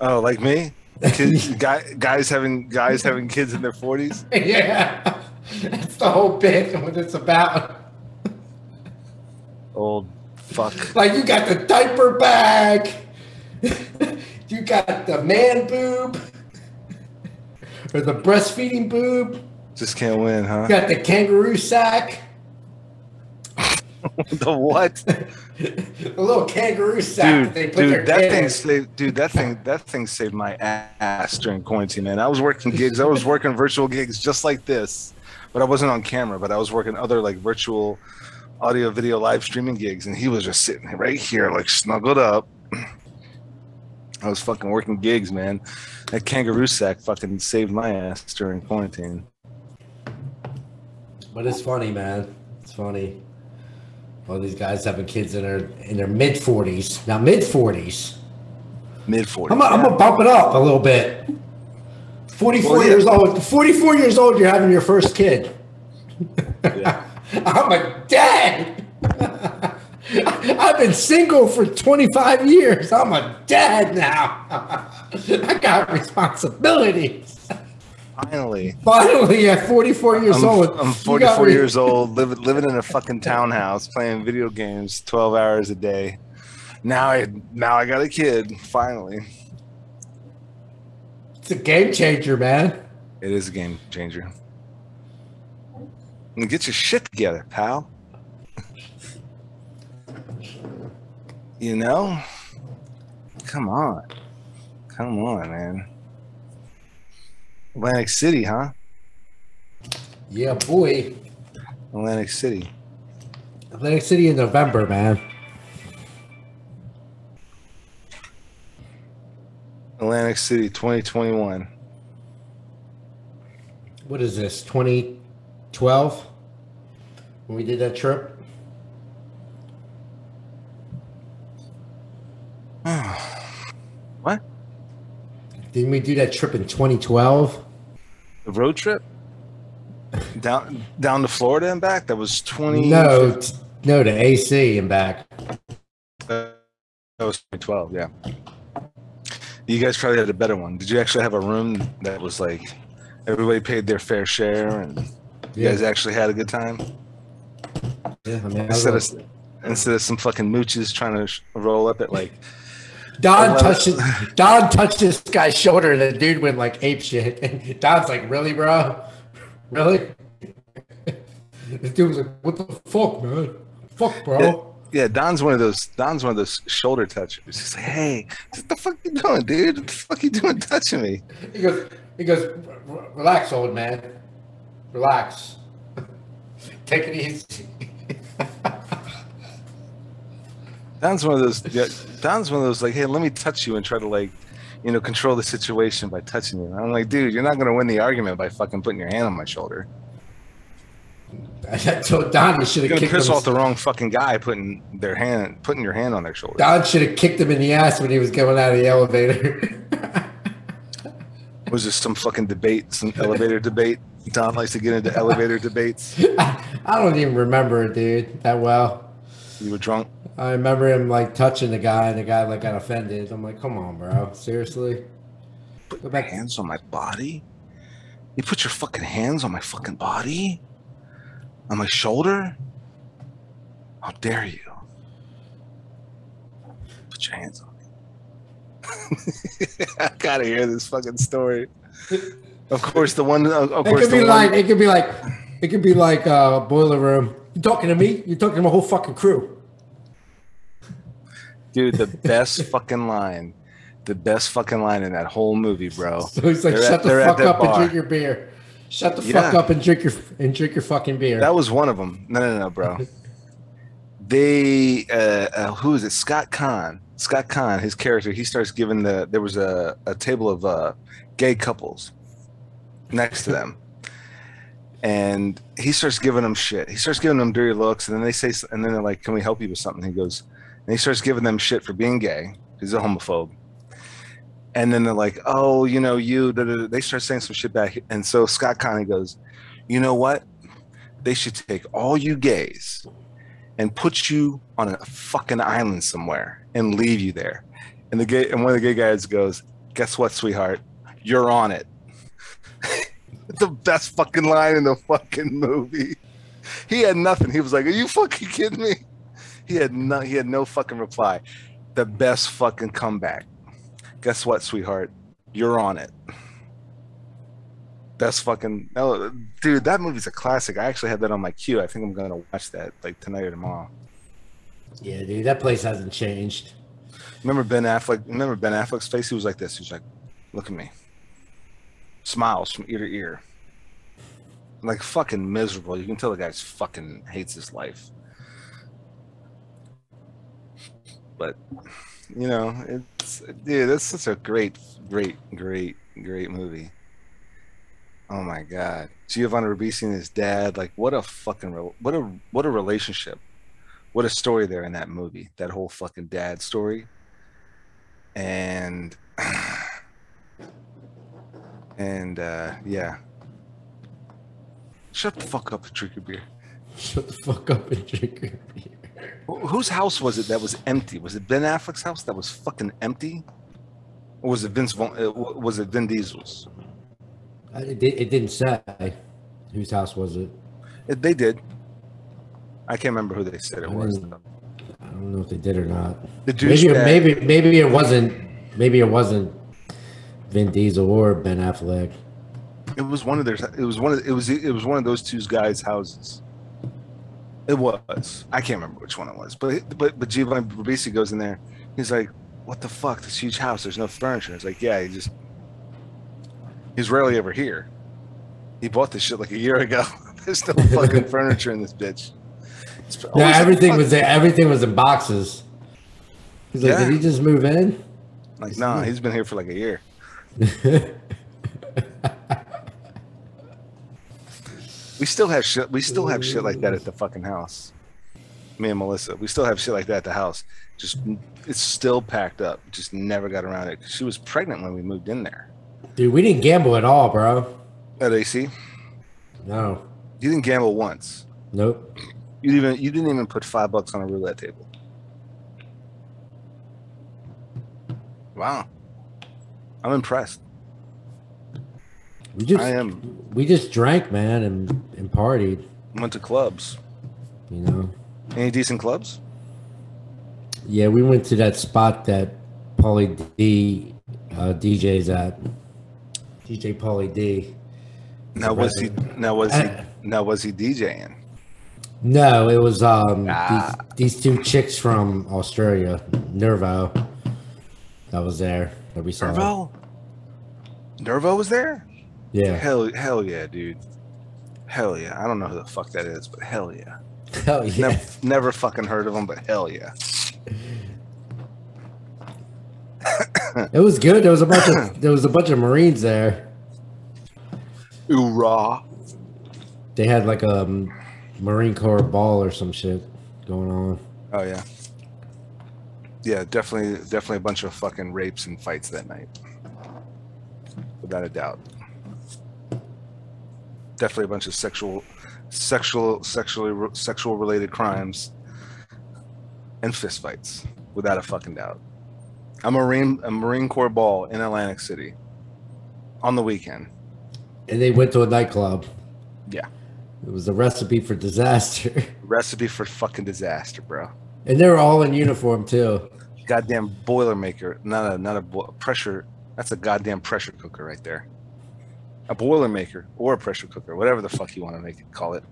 Oh, like me? Kids, guy, guys having guys having kids in their forties. yeah, that's the whole bit of what it's about. Old fuck. Like you got the diaper bag, you got the man boob, or the breastfeeding boob. Just can't win, huh? You got the kangaroo sack, the what? the little kangaroo sack that they Dude, put their dude, that thing in. saved. Dude, that thing, that thing saved my ass during quarantine, man. I was working gigs. I was working virtual gigs just like this, but I wasn't on camera. But I was working other like virtual audio, video, live streaming gigs, and he was just sitting right here, like snuggled up. I was fucking working gigs, man. That kangaroo sack fucking saved my ass during quarantine. But it's funny, man. It's funny. All these guys having kids in their in their mid forties. Now mid forties. Mid 40s. I'm gonna, I'm gonna bump it up a little bit. 44 Well, yeah. years old. 44 years old, you're having your first kid. Yeah. I'm a dad. I've been single for 25 years. I'm a dad now. I got responsibilities. Finally. Finally, at 44 years I'm, old, I'm 44 years old, living living in a fucking townhouse, playing video games 12 hours a day. Now I now I got a kid. Finally, It's a game changer, man. it is a game changer. And get your shit together, pal. you know, come on, come on, man. Atlantic City, huh? Yeah, boy. Atlantic City. Atlantic City in November, man. Atlantic City 2021. What is this? 2012 when we did that trip. What? Didn't we do that trip in 2012? The road trip? Down down to Florida and back? That was 20 No, t- no, to AC and back. That was 2012, yeah. You guys probably had a better one. Did you actually have a room that was like everybody paid their fair share and you Yeah. guys actually had a good time? Yeah, I mean, I was Instead of instead of some fucking mooches trying to roll up at like Don touched his, Don touched this guy's shoulder, and the dude went like ape shit. And Don's like, "Really, bro? Really?" this dude was like, "What the fuck, man? Fuck, bro." yeah, Don's one of those Don's one of those shoulder touchers. He's like, hey, what the fuck you doing, dude? What the fuck you doing touching me? He goes, "He goes, "R- r- relax, old man. Relax. Take it easy." Don's one of those. Yeah, Don's one of those like, hey, let me touch you and try to like, you know, control the situation by touching you. And I'm like, dude, you're not gonna win the argument by fucking putting your hand on my shoulder. I told Don should have kicked piss him. off the wrong fucking guy putting their hand, putting your hand on their shoulder. Don should have kicked him in the ass when he was coming out of the elevator. Was this some fucking debate, some elevator debate? Don likes to get into elevator debates. I don't even remember dude, that well. You were drunk. I remember him like touching the guy, and the guy like got offended. I'm like, come on, bro, seriously. Put Go your back. hands on my body. You put your fucking hands on my fucking body, on my shoulder. How dare you? Put your hands on me. I gotta hear this fucking story. Of course, the one. Of It course, could be one. like, it could be like, it could be like uh, boiler room. You talking to me? You're talking to my whole fucking crew? Dude, the best fucking line, the best fucking line in that whole movie, bro. So he's like, They're shut at- the fuck up and drink your beer. Shut the fuck up and drink your and drink your fucking beer. That was one of them. No, no, no, bro. they, uh, uh, who is it? Scott Caan. Scott Caan, his character, he starts giving the. There was a, a table of uh, gay couples next to them, and he starts giving them shit. He starts giving them dirty looks, and then they say, and then they're like, "Can we help you with something?" He goes, he starts giving them shit for being gay. He's a homophobe. And then they're like, "Oh, you know, you." Da, da, da. They start saying some shit back, and so Scott Caan goes, "You know what? they should take all you gays and put you on a fucking island somewhere and leave you there And the gay and one of the gay guys goes, "Guess what, sweetheart? You're on it." the best fucking line in the fucking movie. He had nothing. He was like, "Are you fucking kidding me?" He had no. He had no fucking reply. The best fucking comeback. Guess what, sweetheart? You're on it. Best fucking. Oh, dude, that movie's a classic. I actually had that on my queue. I think I'm gonna watch that like tonight or tomorrow. Yeah, dude, that place hasn't changed. Remember Ben Affleck? Remember Ben Affleck's face? He was like this. He was like, "Look at me." Smiles from ear to ear. Like fucking miserable. You can tell the guy's fucking hates his life. But you know, it's dude, that's such a great, great, great, great movie. Oh my god, Giovanni Ribisi and his dad. Like, what a fucking re- what a what a relationship. What a story there in that movie. That whole fucking dad story. And and uh yeah. Shut the fuck up and drink your beer. Shut the fuck up and drink your beer. Wh- Whose house was it that was empty? Was it Ben Affleck's house that was fucking empty? Or was it Vince? Von, uh, was it Vin Diesel's? Uh, It, di- it didn't say whose house was it. It, they did. I can't remember who they said it was. I don't know if they did or not. The Maybe, maybe, maybe it wasn't. Maybe it wasn't Vin Diesel or Ben Affleck. It was one of their. It was one of. It was. It was one of those two guys' houses. It was. I can't remember which one it was, but but but Giovanni Ribisi goes in there. He's like, "What the fuck? This huge house. There's no furniture." It's like, yeah, he just. He's rarely ever here. He bought this shit like a year ago. There's no fucking furniture in this bitch. Yeah, everything was there. Everything was in boxes. He's like, Yeah. did he just move in? like, nah. He's been here for like a year. We still have shit. We still have shit like that at the fucking house. Me and Melissa, we still have shit like that at the house. Just it's still packed up. Just never got around it. She was pregnant when we moved in there. Dude, we didn't gamble at all, bro. At AC, No. you didn't gamble once. Nope. You even you didn't even put five bucks on a roulette table. Wow, I'm impressed. We just I am. we just drank, man, and and partied. Went to clubs. You know. Any decent clubs? Yeah, we went to that spot that Pauly D uh, DJ's at. DJ Pauly D. Now was he? Now was he? Uh, Now was he DJing? No, it was um Ah. these, these two chicks from Australia, Nervo. That was there that we saw. Nervo. Nervo was there. Yeah. Hell, hell yeah, dude. Hell yeah. I don't know who the fuck that is, but hell yeah. Hell yeah. Never, never fucking heard of him, but hell yeah. It was good. There was a bunch of there was a bunch of Marines there. Hoorah. They had like a um, Marine Corps ball or some shit going on. Oh yeah. Yeah, definitely, definitely a bunch of fucking rapes and fights that night, without a doubt. Definitely a bunch of sexual, sexual, sexually, sexual related crimes, and fist fights, without a fucking doubt. A Marine, a Marine Corps ball in Atlantic City, on the weekend. And they went to a nightclub. Yeah, It was a recipe for disaster. recipe for fucking disaster, bro. And they were all in uniform too. goddamn boilermaker, not a not a pressure. That's a goddamn pressure cooker right there. A boilermaker or a pressure cooker, whatever the fuck you want to make it call it.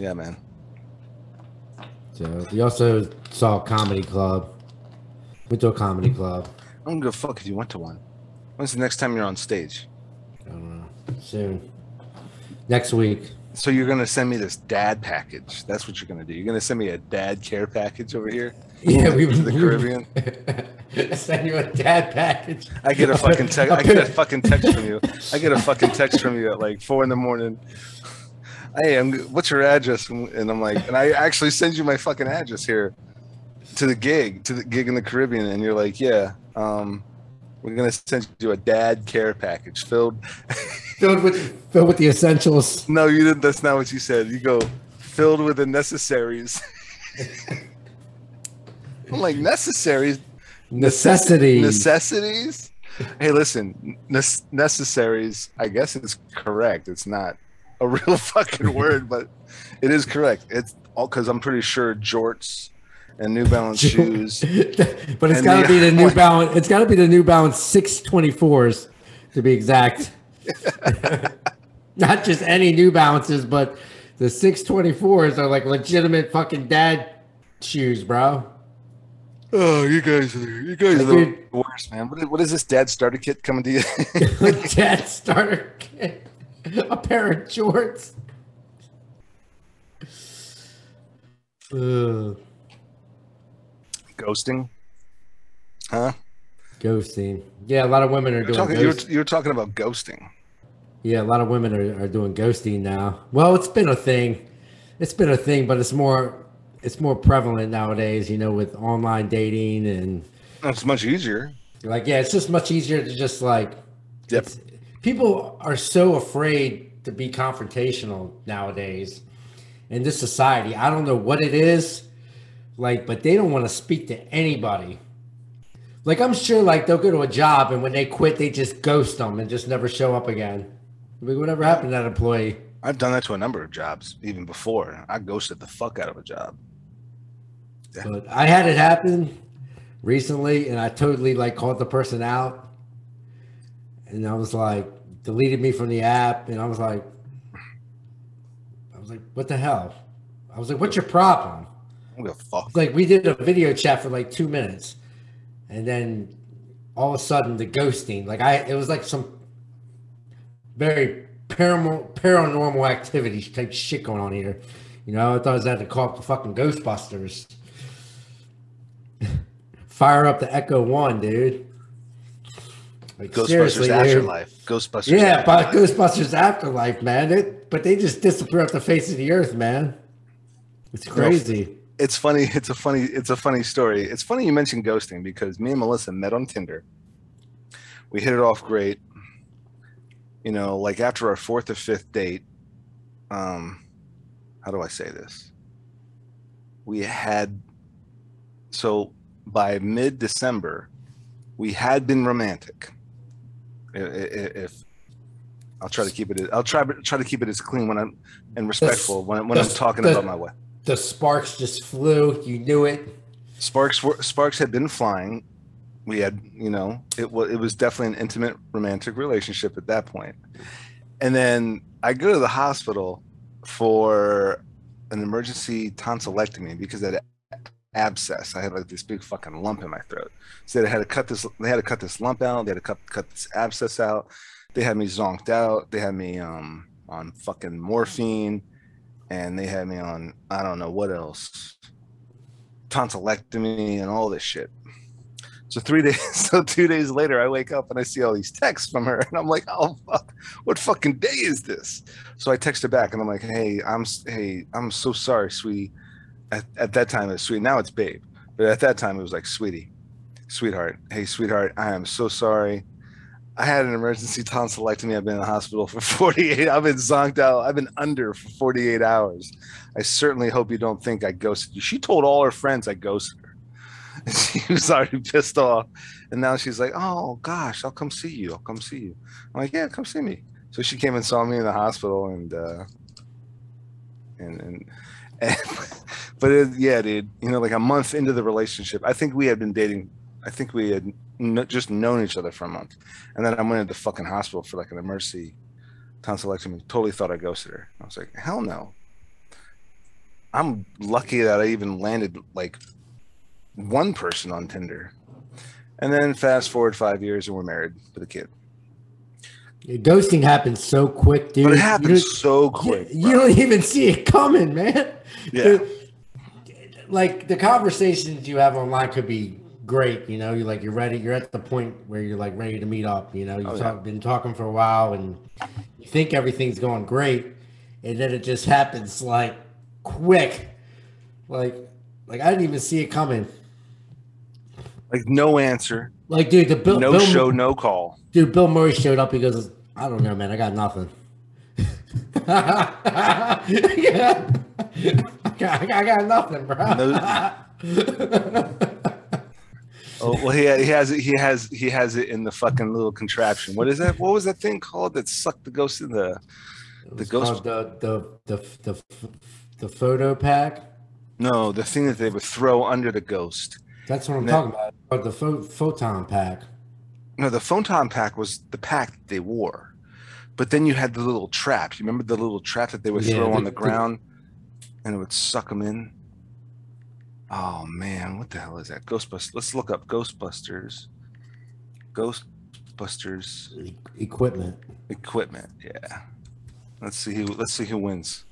Yeah, man. So we also saw a comedy club. Went to a comedy club. I don't give a fuck if you went to one. When's the next time you're on stage? I don't know. Soon. Next week. So you're gonna send me this dad package. That's what you're gonna do. You're gonna send me a dad care package over here. Yeah, we to the Caribbean. Send you a dad package. I get a fucking text. I get a fucking text from you. I get a fucking text from you at like four in the morning. Hey, I'm, what's your address? And I'm like, and I actually send you my fucking address here to the gig, to the gig in the Caribbean. And you're like, yeah, um, we're gonna send you a dad care package filled. filled with filled with the essentials. no, you didn't. That's not what you said. You go filled with the necessaries. I'm like necessaries, Necessities. necessities. Hey, listen, nes- necessaries. I guess it's correct. It's not a real fucking word, but it is correct. It's all because I'm pretty sure jorts and New Balance shoes. but it's got to be the New Balance. It's got to be the New Balance 624s to be exact. Not just any New Balances, but the 624s are like legitimate fucking dad shoes, bro. Oh, you guys are you guys are the worst, man. What is, what is this dad starter kit coming to you? dad starter kit, a pair of shorts. Ugh, Ghosting, huh? ghosting. Yeah, a lot of women are You're doing talking, you're, you're talking about ghosting. Yeah, a lot of women are, are doing ghosting now. Well, it's been a thing. It's been a thing, but it's more it's more prevalent nowadays, you know, with online dating and It's much easier. like yeah, it's just much easier to just like Yep. people are so afraid to be confrontational nowadays in this society. I don't know what it is, like, but they don't want to speak to anybody. Like I'm sure like they'll go to a job and when they quit, they just ghost them and just never show up again. Like, whatever happened to that employee? I've done that to a number of jobs, even before. I ghosted the fuck out of a job. But I had it happen recently, and I totally like called the person out, and I was like, deleted me from the app, and I was like, I was like, what the hell? I was like, what's your problem? I don't give a fuck. Like we did a video chat for like two minutes, and then all of a sudden the ghosting, like I, it was like some very paranormal paranormal activity type shit going on here. You know, I thought I was had to call up the fucking Ghostbusters. Fire up the Ecto One, dude. Like, Ghostbusters. Afterlife. Ghostbusters. Yeah, but Ghostbusters Afterlife, man. It, but they just disappear off the face of the earth, man. It's crazy. It's funny. It's a funny. It's a funny story. It's funny you mentioned ghosting because me and Melissa met on Tinder. We hit it off great. You know, like after our fourth or fifth date. Um, how do I say this? We had so by mid December, we had been romantic. If I'll try to keep it, I'll try try to keep it as clean when I'm and respectful when, when I'm talking about my wife. The sparks just flew. You knew it. Sparks were, Sparks had been flying. We had, you know, it was it was definitely an intimate romantic relationship at that point. And then I go to the hospital for an emergency tonsillectomy because I had an abscess. I had like this big fucking lump in my throat. So they had to cut this. They had to cut this lump out. They had to cut cut this abscess out. They had me zonked out. They had me um on fucking morphine, and they had me on I don't know what else tonsillectomy and all this shit. So three days, so two days later, I wake up and I see all these texts from her, and I'm like, "Oh fuck, what fucking day is this?" So I text her back, and I'm like, "Hey, I'm hey, I'm so sorry, sweetie." At, at that time, it was sweet. Now it's babe, but at that time, it was like, "Sweetie, sweetheart, hey, sweetheart, I am so sorry. I had an emergency tonsillectomy. I've been in the hospital for 48. I've been zonked out. I've been under for 48 hours. I certainly hope you don't think I ghosted you." She told all her friends I ghosted her. she was already pissed off. And now she's like, oh gosh, I'll come see you. I'll come see you. I'm like, yeah, come see me. So she came and saw me in the hospital and uh and and, and but it, yeah, dude, you know, like a month into the relationship, I think we had been dating. I think we had kn- just known each other for a month, and then I went into the fucking hospital for like an emergency tonsillectomy. Totally thought I ghosted her. I was like, hell no. I'm lucky that I even landed like one person on Tinder. And then fast forward five years and we're married with a kid. Ghosting happens so quick, dude. But it happens so quick. You, you don't even see it coming, man. Yeah. Like the conversations you have online could be great. You know, you're like you're ready. You're at the point where you're like ready to meet up. You know, you've Oh, talk, been talking for a while, and you think everything's going great, and then it just happens like quick. Like, like I didn't even see it coming. Like no answer, Like, dude, the Bill, no Bill, show, no call. dude, Bill Murray showed up. He goes, I don't know, man. I got nothing. yeah. I, got, I got nothing, bro. Oh well, he, he has it. He has he has it in the fucking little contraption. What is that? What was that thing called that sucked the ghost in the? The ghost- the the the the the photo pack. No, the thing that they would throw under the ghost. That's what I'm No. talking about. Or the pho- photon pack. No, the photon pack was the pack that they wore, but then you had the little trap. You remember the little trap that they would Yeah, throw on the- the the- ground, and it would suck them in. Oh man, what the hell is that? Ghostbusters. Let's look up Ghostbusters. Ghostbusters equipment. equipment. Yeah. Let's see who. Let's see who wins.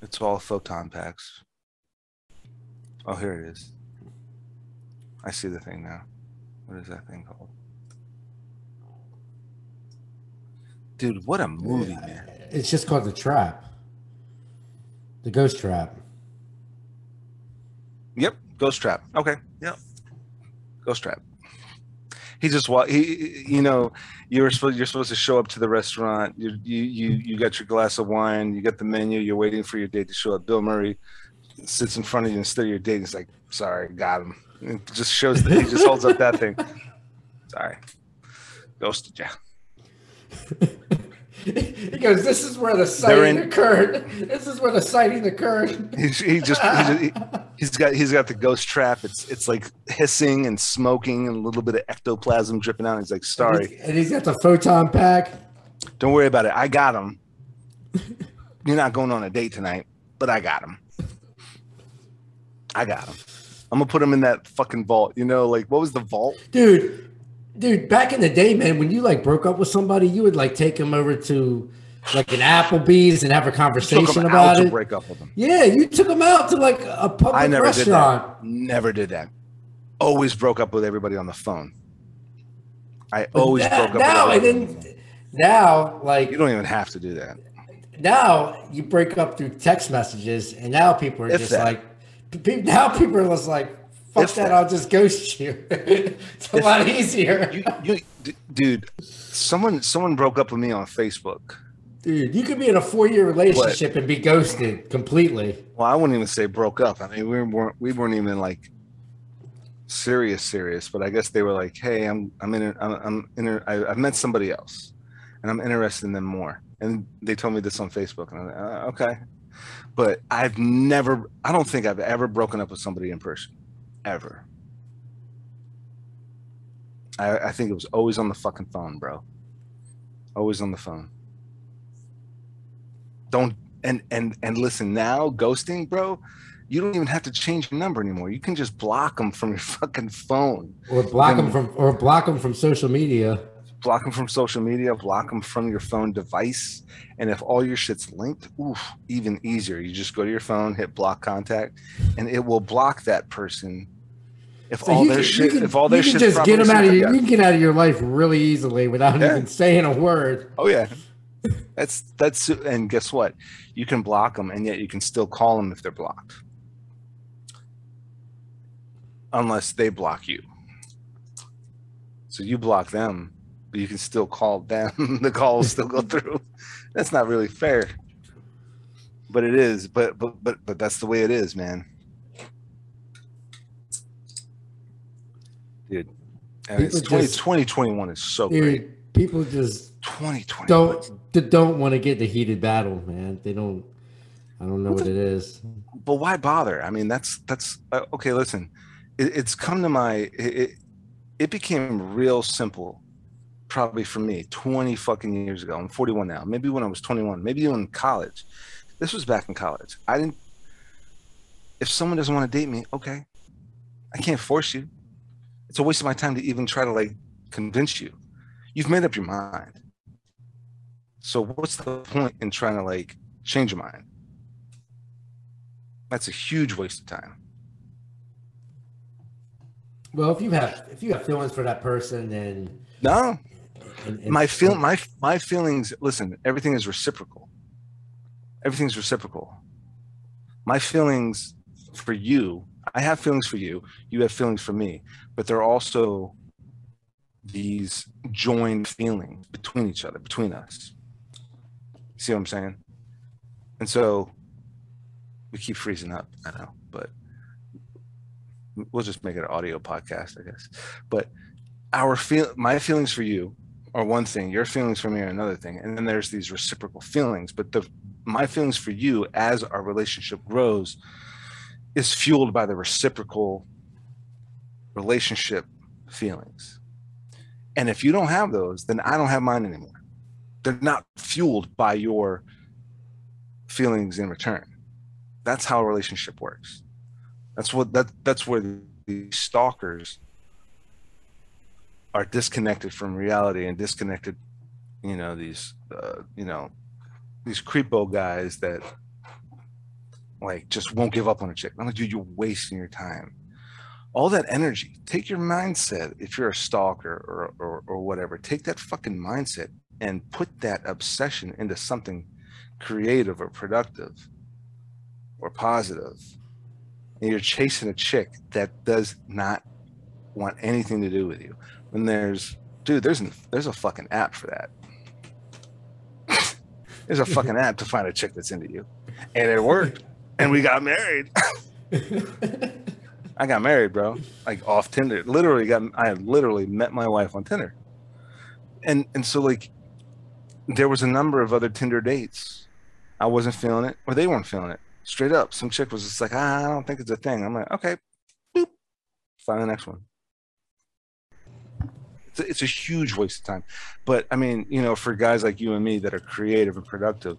It's all photon packs. Oh, here it is. I see the thing now. What is that thing called? Dude, what a movie, man. It's just called the trap. The ghost trap. Yep, Ghost Trap. Okay, yep, Ghost Trap. He just wa He, you know, you were supposed you're supposed to show up to the restaurant. You you you you got your glass of wine. You got the menu. You're waiting for your date to show up. Bill Murray sits in front of you instead of your date. He's like, "Sorry, got him." It just shows that he just holds up that thing. Sorry, ghosted you. he goes, "This is where the sighting in- occurred. This is where the sighting occurred." He's, he he just he, he's got he's got the ghost trap. It's it's like hissing and smoking and a little bit of ectoplasm dripping out. He's like, "Sorry." And he's got the photon pack. Don't worry about it. I got him. You're not going on a date tonight, but I got him. I got him. I'm gonna put him in that fucking vault. You know, like what was the vault? dude dude back in the day man when you like broke up with somebody you would like take them over to like an applebee's and have a conversation out about it break up with him. yeah you took them out to like a public I never restaurant did that. Never did that. Always broke up with everybody on the phone. I But always na- broke up. now with and everybody. then now like You don't even have to do that. now you break up through text messages and now people are If just that. like now people are just like fuck that, i'll just ghost you it's a lot easier You, you, d- dude. Someone, someone broke up with me on Facebook. dude you could be in a four-year relationship and be ghosted completely Well, I wouldn't even say broke up. I mean, we weren't we weren't even like serious, serious. But I guess they were like, "Hey, I'm I'm in I'm, I'm inter- I, I've met somebody else, and I'm interested in them more." And they told me this on Facebook, and I'm like, uh, "Okay." But I've never. I don't think I've ever broken up with somebody in person, ever. I, I think it was always on the fucking phone, bro. Always on the phone. Don't and and and listen now, ghosting, bro. You don't even have to change your number anymore. You can just block them from your fucking phone. or block them from or block them from social media Block them from social media. Block them from your phone device. And if all your shit's linked, oof, even easier. You just go to your phone, hit block contact, and it will block that person. If So all their can- shit, can- if all their shit, just get them out of your, you can get out of your life really easily without Yeah. even saying a word. Oh yeah, that's that's and guess what? You can block them, and yet you can still call them if they're blocked, unless they block you. So you block them, but you can still call them. the calls still go through. That's not really fair, but it is. But but but but that's the way it is, man. Dude, and it's 20, just- 2021 is so great. People just 2020 don't don't want to get the heated battle, man. They don't. I don't know what it is. but why bother? I mean, that's that's uh, okay. Listen, it, it's come to my it, it. It became real simple, probably for me, twenty fucking years ago. I'm 41 now. Maybe when I was 21. Maybe even in college. This was back in college. I didn't. If someone doesn't want to date me, okay, I can't force you. It's a waste of my time to even try to like convince you. You've made up your mind. So what's the point in trying to like change your mind? That's a huge waste of time. Well, if you have if you have feelings for that person, then No, and, my feel my my feelings. Listen, everything is reciprocal. Everything's reciprocal. My feelings for you, I have feelings for you. You have feelings for me, but they're also these joined feelings between each other, between us. See what I'm saying? And so, we keep freezing up. I know, but we'll just make it an audio podcast, I guess. But our feel, my feelings for you are one thing. Your feelings for me are another thing, and then there's these reciprocal feelings. But the my feelings for you as our relationship grows is fueled by the reciprocal relationship feelings. And if you don't have those, then I don't have mine anymore. They're not fueled by your feelings in return. That's how a relationship works. That's what that that's where the stalkers are disconnected from reality and disconnected, you know, these uh, you know, these creepo guys that like just won't give up on a chick. I'm like, dude, you're wasting your time. All that energy, take your mindset. If you're a stalker or, or, or whatever, take that fucking mindset and put that obsession into something creative or productive or positive. And you're chasing a chick that does not want anything to do with you. When there's, dude, there's an, there's a fucking app for that. there's a fucking app to find a chick that's into you, and it worked, and we got married. I got married, bro. Like off Tinder. Literally got I had literally met my wife on Tinder. And and so like there was a number of other Tinder dates. I wasn't feeling it, or they weren't feeling it. Straight up. Some chick was just like, ah, I don't think it's a thing. I'm like, okay, boop. Find the next one. It's a, it's a huge waste of time. But I mean, you know, for guys like you and me that are creative and productive,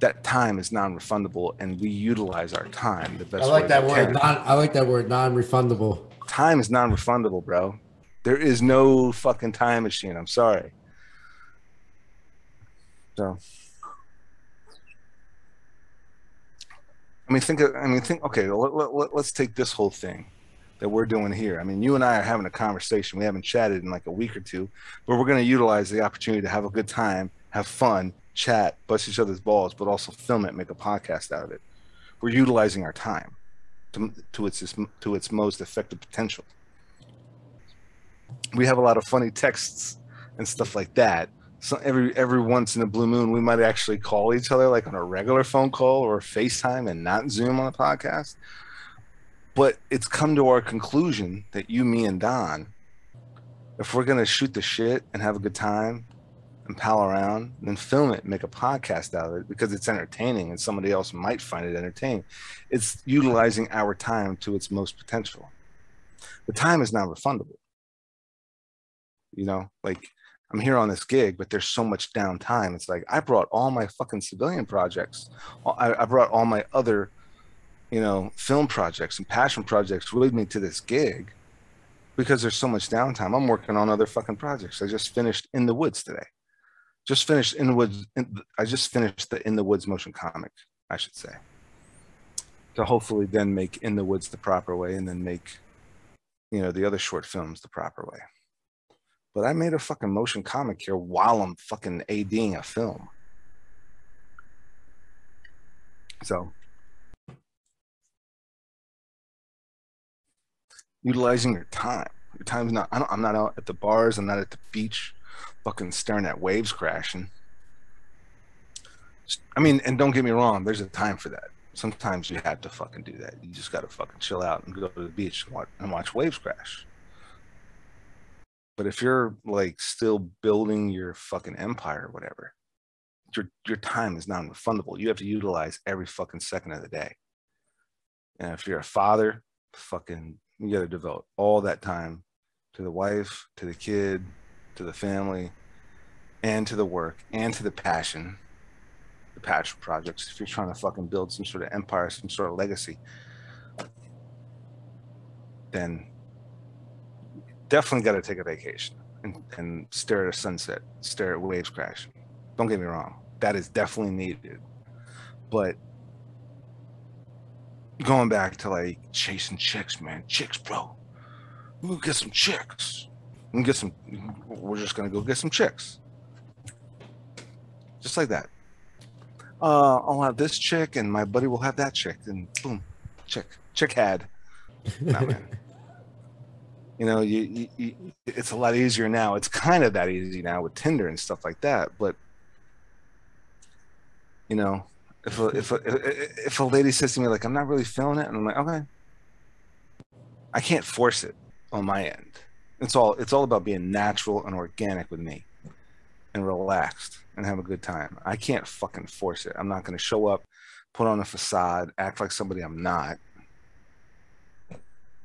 that time is non-refundable and we utilize our time the best I like that word. Non, I like that word non-refundable. Time is non-refundable, bro. There is no fucking time machine. I'm sorry. So I mean think I mean think okay, let, let, let's take this whole thing that we're doing here. I mean, you and I are having a conversation. We haven't chatted in like a week or two, but we're going to utilize the opportunity to have a good time, have fun, chat, bust each other's balls, but also film it, make a podcast out of it. We're utilizing our time to, to its to its most effective potential. We have a lot of funny texts and stuff like that. So every every once in a blue moon, we might actually call each other like on a regular phone call or FaceTime and not Zoom on a podcast. But it's come to our conclusion that you, me, and Don, if we're gonna shoot the shit and have a good time and pal around and then film it make a podcast out of it because it's entertaining and somebody else might find it entertaining. It's utilizing our time to its most potential. The time is not refundable. You know, like I'm here on this gig, but there's so much downtime. It's like I brought all my fucking civilian projects. I, I brought all my other, you know, film projects and passion projects lead me to this gig because there's so much downtime. I'm working on other fucking projects. I just finished In the Woods today just finished in the woods in, i just finished the in the woods motion comic i should say to hopefully then make in the woods the proper way and then make you know the other short films the proper way but i made a fucking motion comic here while i'm fucking ading a film so utilizing your time your time's not I am not out at the bars i'm not at the beach fucking staring at waves crashing. I mean, and don't get me wrong, there's a time for that. Sometimes you have to fucking do that. You just gotta fucking chill out and go to the beach and watch, and watch waves crash. But if you're like still building your fucking empire or whatever, your your time is non-refundable. You have to utilize every fucking second of the day. And if you're a father, fucking you gotta devote all that time to the wife, to the kid, to the family, and to the work, and to the passion, the passion projects. If you're trying to fucking build some sort of empire, some sort of legacy, then definitely got to take a vacation and, and stare at a sunset, stare at waves crashing. Don't get me wrong, that is definitely needed. But going back to like chasing chicks, man, chicks, bro. We'll get some chicks and get some. We're just gonna go get some chicks, just like that. Uh, I'll have this chick, and my buddy will have that chick, and boom, chick, chick had. Nah, man. you know, you, you, you, it's a lot easier now. It's kind of that easy now with Tinder and stuff like that, but you know, If a, if a, if a lady says to me like I'm not really feeling it, and I'm like okay, I can't force it on my end. It's all it's all about being natural and organic with me, and relaxed and have a good time. I can't fucking force it. I'm not going to show up, put on a facade, act like somebody I'm not.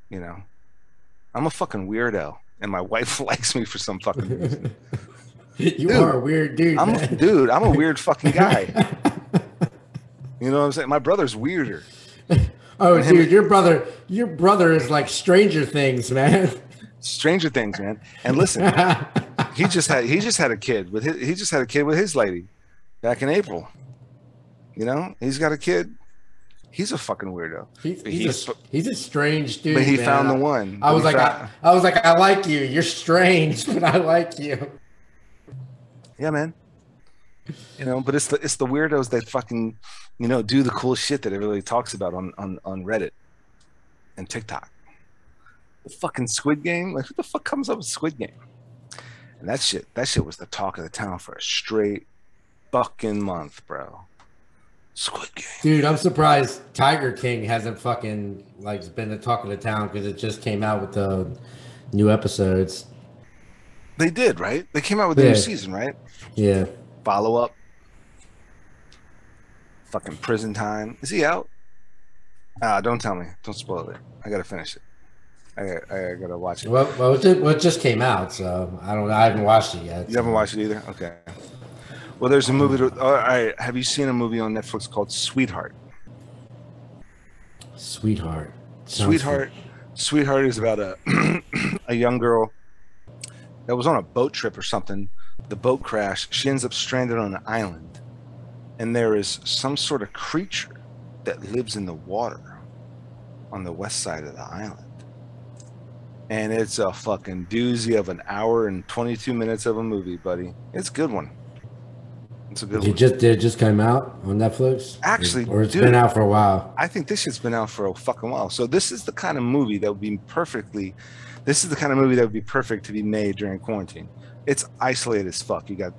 You know, I'm a fucking weirdo, and my wife likes me for some fucking reason. you Dude, are a weird dude. I'm a, dude. I'm a weird fucking guy. You know what I'm saying? My brother's weirder. oh, dude, your brother, your brother is like Stranger Things, man. Stranger Things, man. And listen, he just had he just had a kid with his, he just had a kid with his lady back in April. You know, he's got a kid. He's a fucking weirdo. He's, But he's, a, he's a strange dude. but he man. found the one. I was like, found- I, I was like, I like you. You're strange, but I like you. yeah, man. You know, but it's the it's the weirdos that fucking, you know, do the cool shit that everybody talks about on on on Reddit and TikTok. The fucking Squid Game, like who the fuck comes up with Squid Game? And that shit, that shit was the talk of the town for a straight fucking month, bro. Squid Game. Dude, I'm surprised Tiger King hasn't fucking like been the talk of the town because it just came out with the new episodes. They did, right? They came out with the Yeah. new season, right? Yeah. Follow up. Fucking prison time. Is he out? Ah, don't tell me. Don't spoil it. I gotta finish it. I, I, I gotta watch it. Well, well, it just, well, it just came out, so I don't. Know. I haven't watched it yet. You haven't watched it either? Okay. Well, there's a movie. To, all right. Have you seen a movie on Netflix called Sweetheart? Sweetheart. Sounds Sweetheart. Sweetheart is about a a young girl that was on a boat trip or something. The boat crashed. She ends up stranded on an island, and there is some sort of creature that lives in the water on the west side of the island. And it's a fucking doozy of an hour and 22 minutes of a movie, buddy. It's a good one. It's a good It just did it just came out on Netflix. Actually, or it's dude. been out for a while. I think this shit's been out for a fucking while. So this is the kind of movie that would be perfectly. This is the kind of movie that would be perfect to be made during quarantine. It's isolated as fuck. You got,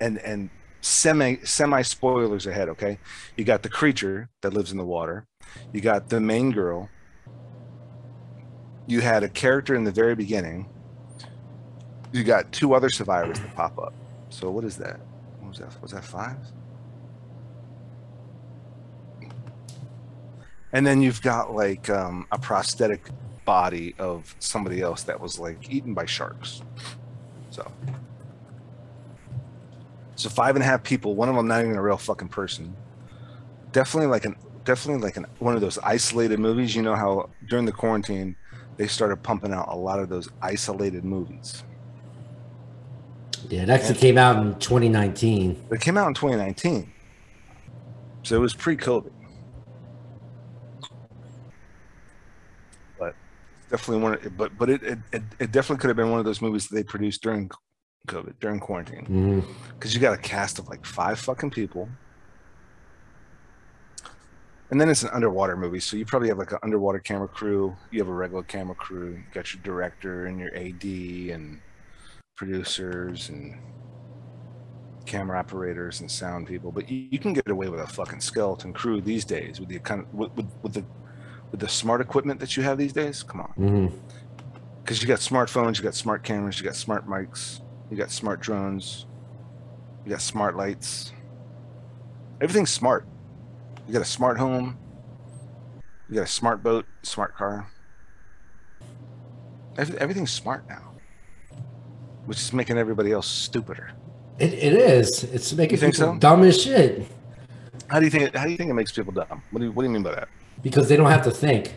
and and semi semi spoilers ahead. Okay, you got the creature that lives in the water. You got the main girl. You had a character in the very beginning. You got two other survivors that pop up. So what is that? Was that? Was that five? and then you've got like um, a prosthetic body of somebody else that was like eaten by sharks so so five and a half people one of them not even a real fucking person definitely like an definitely like an one of those isolated movies you know how during the quarantine they started pumping out a lot of those isolated movies Yeah, it actually came out in 2019. It came out in 2019. So it was pre-COVID. But definitely one of- but but it, it it it definitely could have been one of those movies that they produced during COVID, during quarantine. Mhm. Because you got a cast of like five fucking people. And then it's an underwater movie, so you probably have like an underwater camera crew. You have a regular camera crew. You got your director and your AD and producers and camera operators and sound people. But you, you can get away with a fucking skeleton crew these days with the kind of with, with, with the with the smart equipment that you have these days. Come on, mm-hmm. because you got smartphones, you got smart cameras, you got smart mics, you got smart drones, you got smart lights. Everything's smart. You got a smart home. You got a smart boat, smart car. Every, everything's smart now, which is making everybody else stupider. It, it is. It's making think people so? dumb as shit How do you think? It, how do you think it makes people dumb? What do you What do you mean by that? because they don't have to think.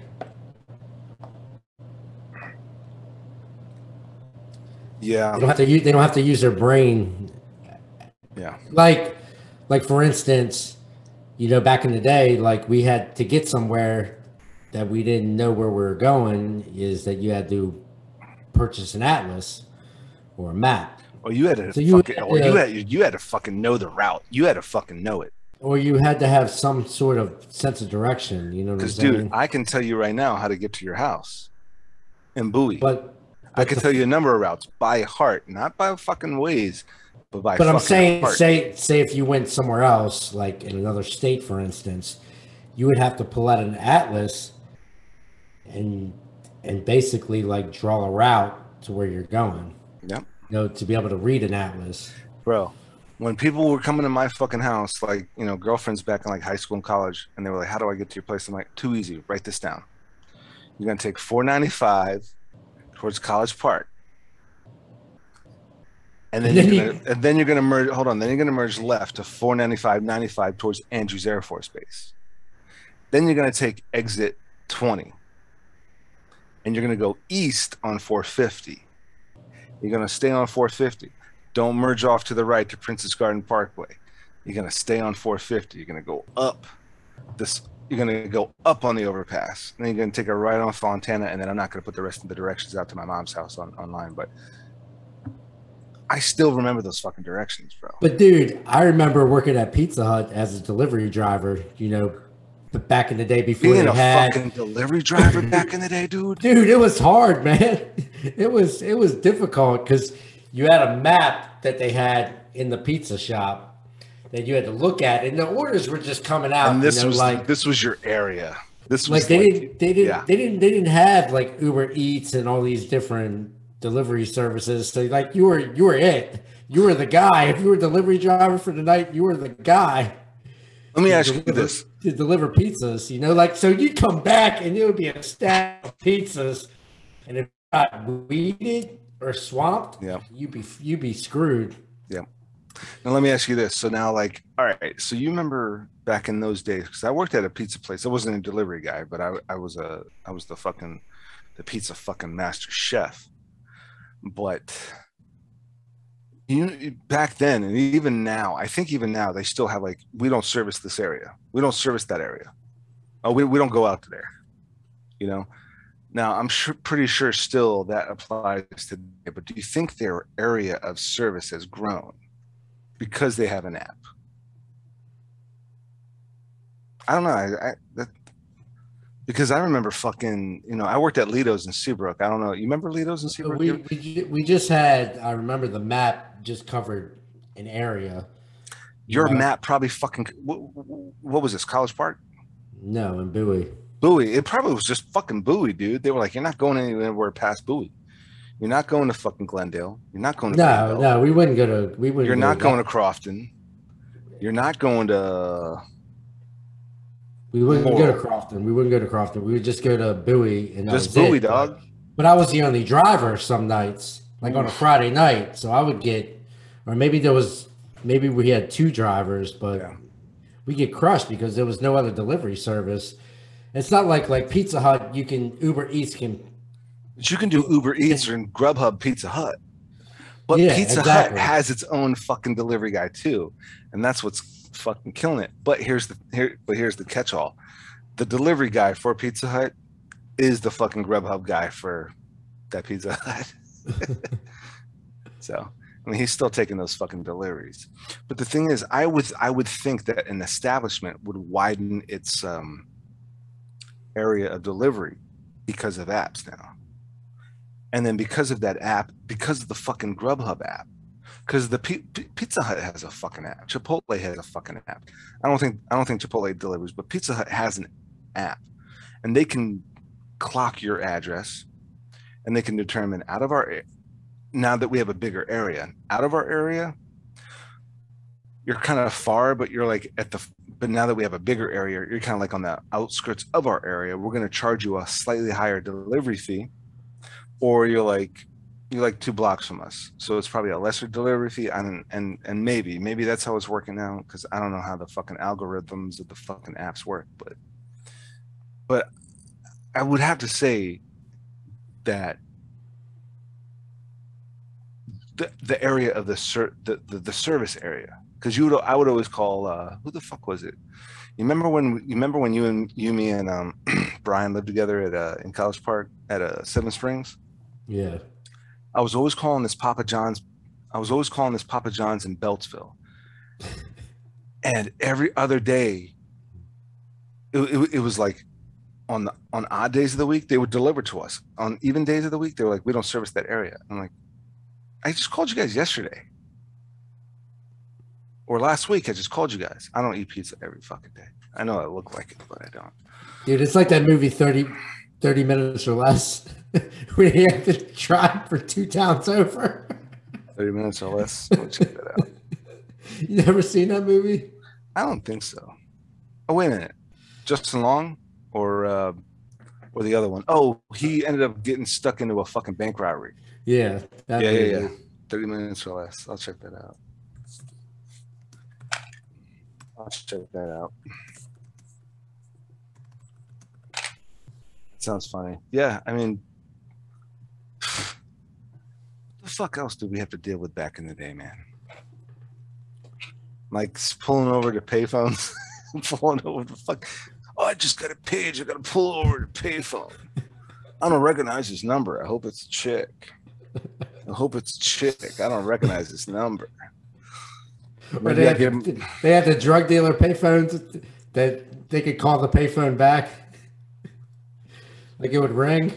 Yeah, They don't have to use. They don't have to use their brain. yeah, Like, like for instance, you know, back in the day, like we had to get somewhere that we didn't know where we were going. Is that you had to purchase an atlas or a map, Or you had to So you fucking, had or you had you had to fucking know the route. You had to fucking know it. or you had to have some sort of sense of direction. You know Because, dude, I can tell you right now how to get to your house in Bowie. but I can tell you a number of routes by heart, not by fucking Waze, But by But I'm saying, apart. say, say if you went somewhere else, like in another state, for instance, you would have to pull out an atlas and and basically like draw a route to where you're going. Yep. You know, to be able to read an atlas. bro when people were coming to my fucking house like you know girlfriends back in like high school and college and they were like how do i get to your place? I'm like too easy. Write this down. You're going to take 495 towards college park. And then, you're gonna, and then you're going to merge hold on then you're going to merge left to 495 95 towards andrews air force base. Then you're going to take exit 20 and you're going to go east on 450 you're going to stay on 450 don't merge off to the right to Princess Garden Parkway. You're gonna stay on 450. You're gonna go up this. You're gonna go up on the overpass, then you're gonna take a right on Fontana, and then I'm not gonna put the rest of the directions out to my mom's house on online, but I still remember those fucking directions, bro. But dude, I remember working at Pizza Hut as a delivery driver. You know, but back in the day before Being a had. fucking delivery driver back in the day, dude. dude it was hard man it was it was difficult because you had a map that they had in the pizza shop that you had to look at and the orders were just coming out And this you know, was like this was your area. This was like they didn't they didn't yeah. they didn't they didn't have like uber eats and all these different delivery services so like you were you were it you were the guy if you were a delivery driver for the night you were the guy Let me ask you this. to deliver pizzas, you know, like so you'd come back and it would be a stack of pizzas, and if got weeded or swamped, Yeah. you'd be you'd be screwed. Yeah. Now let me ask you this. So now, like, all right. So you remember back in those days? Because I worked at a pizza place. I wasn't a delivery guy, but I, I was a, I was the fucking, the pizza fucking master chef. But you back then, and even now, I think even now they still have like we don't service this area. We don't service that area. Oh, we, we don't go out to there. You know. Now I'm sure, pretty sure still that applies today. But do you think their area of service has grown? because they have an app. I don't know. I, I that, because I remember fucking, you know, I worked at Ledo's in Seabrook. I don't know. You remember Ledo's in Seabrook? We, we we just had I remember the map just covered an area. Your Yeah. map probably fucking. What, what was this? College Park? No, in Bowie. Bowie. It probably was just fucking Bowie, dude. They were like, you're not going anywhere past Bowie. You're not going to fucking Glendale. You're not going to. No, Greenbelt. no, we wouldn't go to. We wouldn't. You're go not to going to Crofton. You're not going to. We wouldn't go to Crofton. We wouldn't go to Crofton. We would just go to Bowie and Just Bowie, it. Dog. But I was the only driver some nights, like on a Friday night. So I would get, or maybe there was, maybe we had two drivers, but Yeah. we get crushed because there was no other delivery service. It's not like like Pizza Hut. You can Uber Eats can. But you can do Uber Eats or Grubhub Pizza Hut. But Yeah, Pizza exactly. Hut has its own fucking delivery guy too. And that's what's fucking killing it. But here's the here but here's the catch all. The delivery guy for Pizza Hut is the fucking Grubhub guy for that Pizza Hut. so I mean he's still taking those fucking deliveries. But the thing is, I would I would think that an establishment would widen its um area of delivery because of apps now. And then because of that app, because of the fucking Grubhub app, because the P- P- Pizza Hut has a fucking app, Chipotle has a fucking app. I don't think I don't think Chipotle delivers, but Pizza Hut has an app, and they can clock your address, and they can determine out of our now that we have a bigger area, out of our area, you're kind of far, but you're like at the but now that we have a bigger area, you're kind of like on the outskirts of our area. We're going to charge you a slightly higher delivery fee, or you're like you're like two blocks from us, so it's probably a lesser delivery fee. And and and maybe maybe that's how it's working now because I don't know how the fucking algorithms of the fucking apps work, but but I would have to say that the the area of the ser- the, the the service area because you would I would always call uh who the fuck was it? You remember when you remember when you and you me and um Brian lived together at uh in College Park at uh Seven Springs? Yeah. I was always calling this Papa John's. I was always calling this Papa John's in Beltsville. And every other day, it, it, it was like on the on odd days of the week, they would deliver to us. On even days of the week, they were like, we don't service that area. I'm like, I just called you guys yesterday. or last week I just called you guys. I don't eat pizza every fucking day. I know I look like it, but I don't. Dude, it's like that movie 30, 30 minutes or less. you have to drive for two towns over. Thirty minutes or less. Check that out. You never seen that movie? I don't think so. Oh wait a minute, Justin Long or uh, or the other one? Oh, he ended up getting stuck into a fucking bank robbery. Yeah. yeah, yeah, yeah. Thirty minutes or less. I'll check that out. I'll check that out. Sounds funny. Yeah, I mean, what the fuck else did we have to deal with back in the day, man? Like pulling over to payphones, pulling over the fuck. Oh, I just got a page. I got to pull over to payphone. I don't recognize this number. I hope it's a chick. I hope it's a chick. I don't recognize this number. Or they I have, give 'em- the, they have the drug dealer payphones that they could call the payphone back. Like it would ring.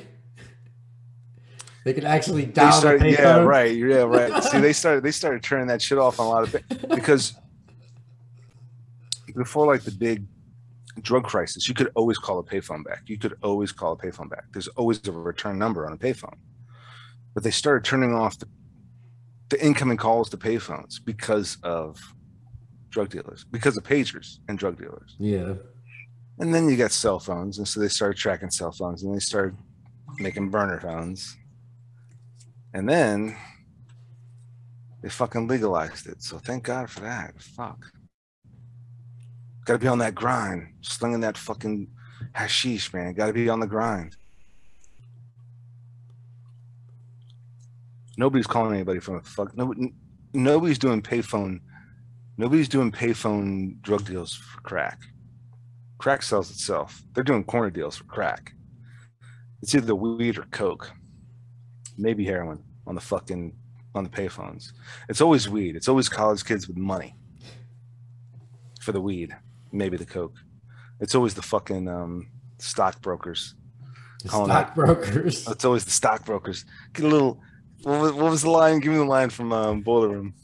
They could actually they dial the started, yeah, right, yeah, right. See, they started, they started turning that shit off on a lot of things because before like the big drug crisis, you could always call a payphone back. You could always call a payphone back. There's always a return number on a payphone, but they started turning off the, the incoming calls to payphones because of drug dealers, because of pagers and drug dealers. Yeah. And then you got cell phones, and so they started tracking cell phones, and they started making burner phones. And then they fucking legalized it. So thank God for that. Fuck. Got to be on that grind, slinging that fucking hashish, man. Got to be on the grind. Nobody's calling anybody from a fuck. No, n- nobody's doing payphone. Nobody's doing payphone drug deals for crack crack sells itself. They're doing corner deals for crack. It's either the weed or coke, maybe heroin on the fucking on the payphones. It's always weed. It's always college kids with money for the weed, maybe the coke. It's always the fucking um, stockbrokers. Stockbrokers. It's always the stockbrokers. Get a little. What was, what was the line? Give me the line from um, Boiler Room.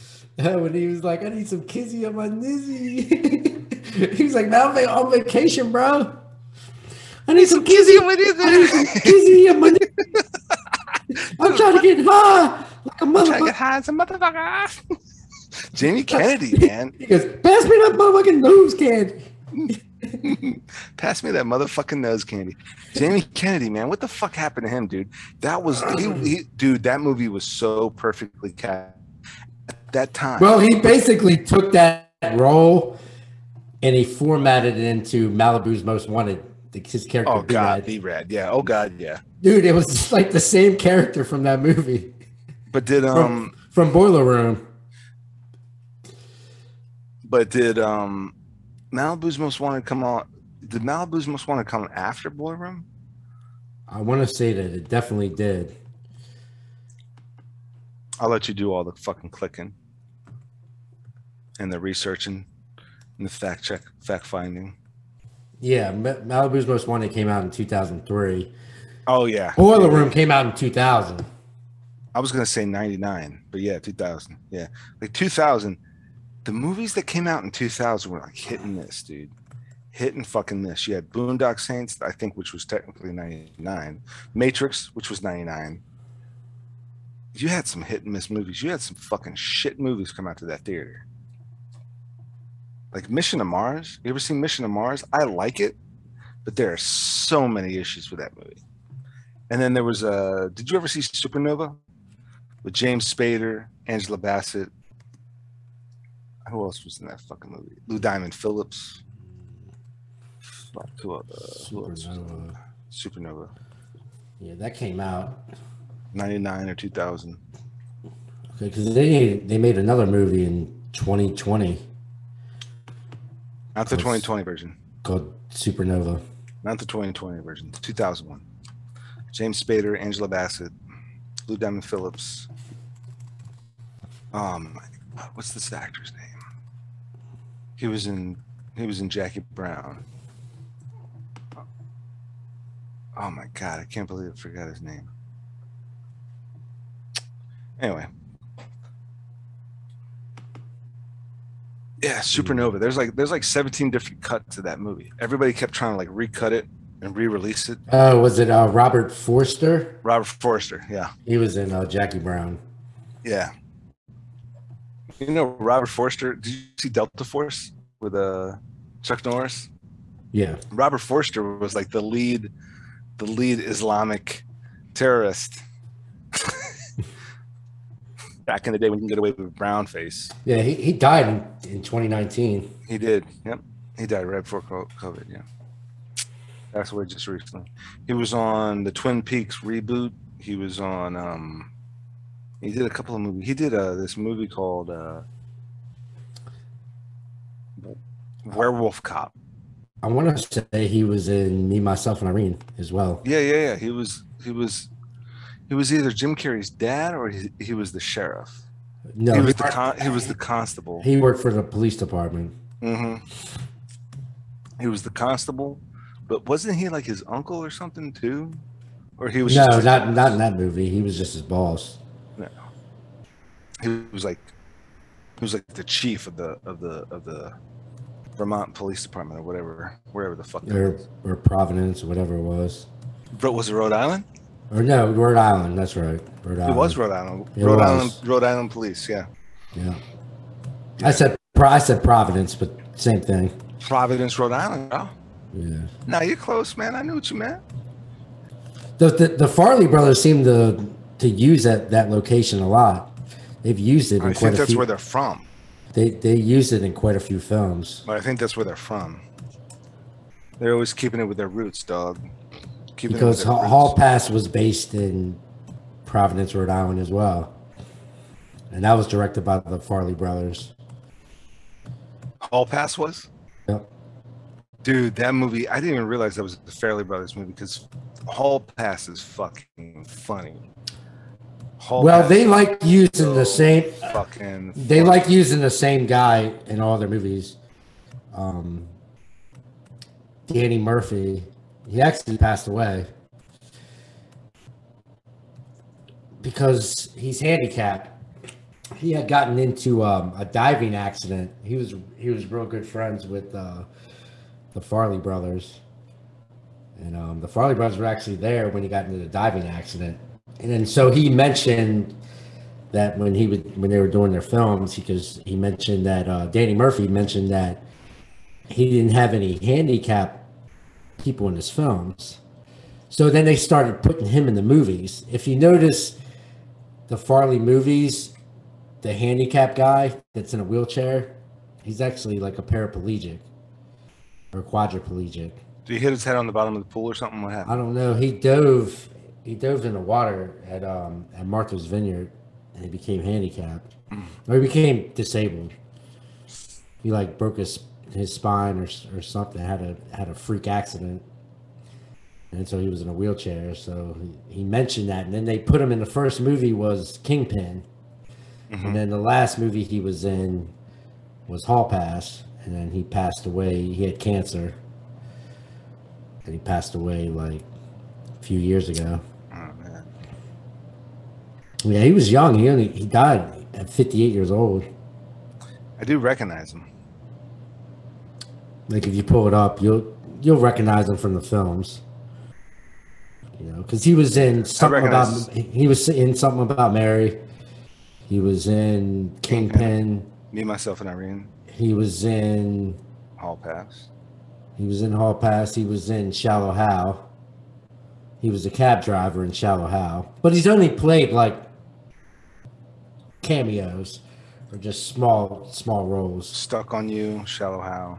when he was like, I need some kizzy on my nizzy. he was like, "Now I'm on vacation, bro. I need some kizzy on my nizzy. kizzy on my nizzy. I'm trying to get high like a motherfucker. high as a motherfucker. Jamie Kennedy, man. He goes, pass me that motherfucking nose candy. Pass me that motherfucking nose candy. Jamie Kennedy, man. What the fuck happened to him, dude? That was he, he dude, that movie was so perfectly cast at that time. Well, he basically took that role and he formatted it into Malibu's Most Wanted. The- His character, oh god, B-Rad. Yeah. Oh god, yeah. dude, it was like the same character from that movie But did um from from Boiler Room. but did um Malibu's Most Wanted to come on did Malibu's Most Wanted come after Boiler Room? I want to say that it definitely did. I'll let you do all the fucking clicking and the researching and the fact check fact finding. Yeah, Malibu's Most Wanted came out in 2003. Oh yeah. Boiler Room came out in 2000. I was gonna say 99, but yeah, 2000. Yeah, like 2000. The movies that came out in 2000 were like hitting this, dude. Hitting fucking this. You had Boondock Saints, I think, which was technically 99. Matrix, which was 99. You had some hit and miss movies. You had some fucking shit movies come out to that theater. Like Mission to Mars. You ever seen Mission to Mars? I like it, but there are so many issues with that movie. And then there was a. Did you ever see Supernova? with James Spader, Angela Bassett. Who else was in that fucking movie? Lou Diamond Phillips. Fuck, who, uh, who else Supernova. Supernova. Yeah, that came out. 99 or 2000. Okay, because they they made another movie in 2020 Not the 2020 version. called Supernova. Not the 2020 version. 2001. James Spader, Angela Bassett, Lou Diamond Phillips. Um, what's this actor's name? He was in. He was in Jackie Brown. Oh my god, I can't believe I forgot his name. Anyway. Yeah, Supernova. There's like there's like 17 different cuts to that movie. Everybody kept trying to like recut it and re-release it. Oh, was it uh, Robert Forster? Robert Forster, yeah, He was in uh, Jackie Brown. yeah. You know Robert Forster? Did you see Delta Force with uh Chuck Norris? Yeah. Robert Forster was like the lead, the lead Islamic terrorist. Back in the day when you can get away with brown face, Yeah, he, he died in, in 2019. he did. Yep, he died right before COVID. Yeah, that's away just recently. He was on the Twin Peaks reboot. He was on. um He did a couple of movies. He did uh this movie called uh Werewolf Cop. I want to say he was in Me, Myself, and Irene as well. Yeah, yeah, yeah. He was he was he was either Jim Carrey's dad or he, he was the sheriff. No, he was the con- he was the constable. he worked for the police department. hmm He was the constable, but wasn't he like his uncle or something too? Or he was No, not not in that movie. He was just his boss. No, he was like he was like the chief of the of the of the Vermont Police Department or whatever, wherever the fuck. Or, or Providence, or whatever it was. Bro, was it Rhode Island? Or no, Rhode Island. That's right. Rhode Island. It was Rhode Island. It Rhode was. Island. Rhode Island Police. Yeah. Yeah. I said I said Providence, but same thing. Providence, Rhode Island. Bro. Yeah. Now you're close, man. I knew what you meant. The, the the Farrelly brothers seem to to use that that location a lot. They've used it in I quite think a that's few. where they're from. They they used it in quite a few films. But I think that's where they're from. They're always keeping it with their roots, dog. Keeping Because Hall, Hall. Pass was based in Providence, Rhode Island as well. And that was directed by the Farrelly brothers. Hall Pass was? Yep. Dude, that movie, I didn't even realize that was the Farrelly Brothers movie because Hall Pass is fucking funny. Hall Well, Pass they like using the same fucking they funny. like using the same guy in all their movies. Um Danny Murphy. He actually passed away. Because he's handicapped. He had gotten into um, a diving accident. He was he was real good friends with uh, the Farrelly brothers. And um, the Farrelly brothers were actually there when he got into the diving accident. And then so he mentioned that when he would when they were doing their films, because he mentioned that uh, Danny Murphy mentioned that he didn't have any handicap people in his films. So then they started putting him in the movies. If you notice the Farrelly movies, the handicap guy that's in a wheelchair, he's actually like a paraplegic or quadriplegic. Did he hit his head on the bottom of the pool or something? What happened? I don't know. He dove. He dove in the water at um at Martha's Vineyard, and he became handicapped, or he became disabled. He like broke his his spine or or something. Had a had a freak accident, and so he was in a wheelchair. So he, he mentioned that, and then they put him in the first movie was Kingpin, Mhm. and then the last movie he was in was Hall Pass, and then he passed away. He had cancer, and he passed away like a few years ago. Oh, man. Yeah, he was young. He only he died at 58 years old. I do recognize him. Like if you pull it up, you'll you'll recognize him from the films. You know, because he was in something about he was in something about Mary. He was in Kingpin. Me, myself, and Irene. He was in Hall Pass. he was in Hall Pass. He was in Shallow Hal. He was a cab driver in Shallow Hal, but he's only played like cameos or just small small roles. Stuck on You, Shallow Hal.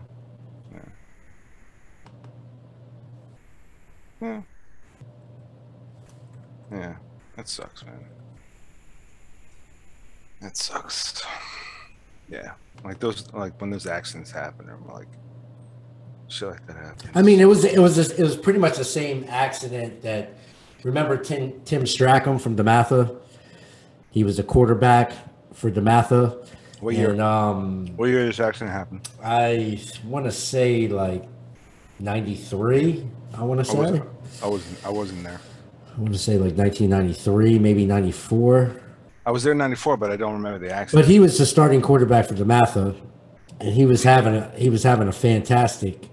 Yeah. Yeah. That sucks, man. That sucks. Yeah. Like those like when those accidents happen, I'm like shit like that happens. I mean, it was it was it was pretty much the same accident that. Remember Tim Tim Strackham from DeMatha? He was a quarterback for DeMatha. what year And um, what year did this accident happen? I want to say like '93. I want to I say. wasn't I wasn't I wasn't there. I want to say like 1993, maybe '94. I was there in ninety four, but I don't remember the accident. But he was the starting quarterback for DeMatha, and he was having a he was having a fantastic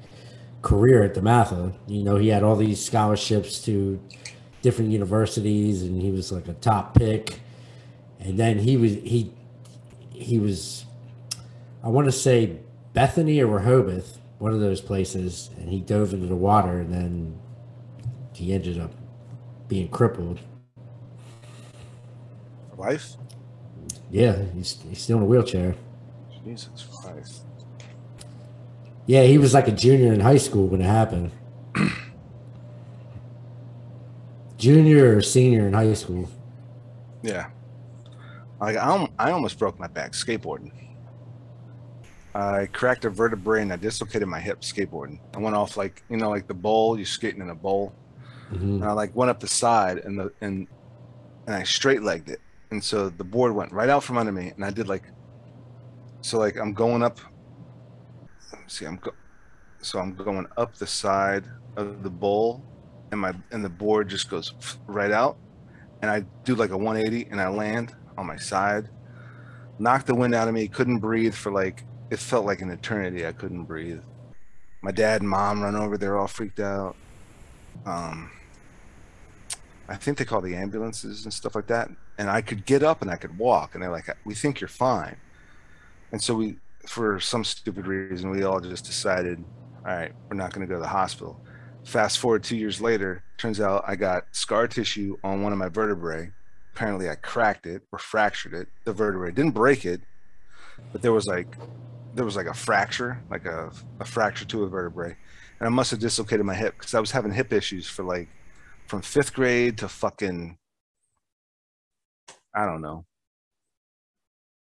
career at DeMatha. You know, he had all these scholarships to different universities, and he was like a top pick. And then he was he he was I want to say Bethany or Rehoboth, one of those places, and he dove into the water, and then he ended up being crippled. Life? Yeah, he's he's still in a wheelchair. Jesus Christ. Yeah, he was like a junior in high school when it happened. junior or senior in high school. Yeah. Like I, I almost broke my back skateboarding. I cracked a vertebrae and I dislocated my hip skateboarding. I went off like you know like the bowl. You're skating in a bowl. Mhm. And I like went up the side and the and and I straight legged it. And so the board went right out from under me and I did like so like I'm going up see I'm go, so I'm going up the side of the bowl and my and the board just goes right out and I do like a 180 and I land on my side knocked the wind out of me couldn't breathe for like it felt like an eternity I couldn't breathe my dad and mom run over they're all freaked out um I think they call the ambulances and stuff like that. And I could get up and I could walk, and they're like, "We think you're fine." And so we, for some stupid reason, we all just decided, "All right, we're not going to go to the hospital." Fast forward two years later, turns out I got scar tissue on one of my vertebrae. Apparently, I cracked it or fractured it. The vertebrae didn't break it, but there was like, there was like a fracture, like a, a fracture to a vertebrae, and I must have dislocated my hip because I was having hip issues for like from fifth grade to fucking I don't know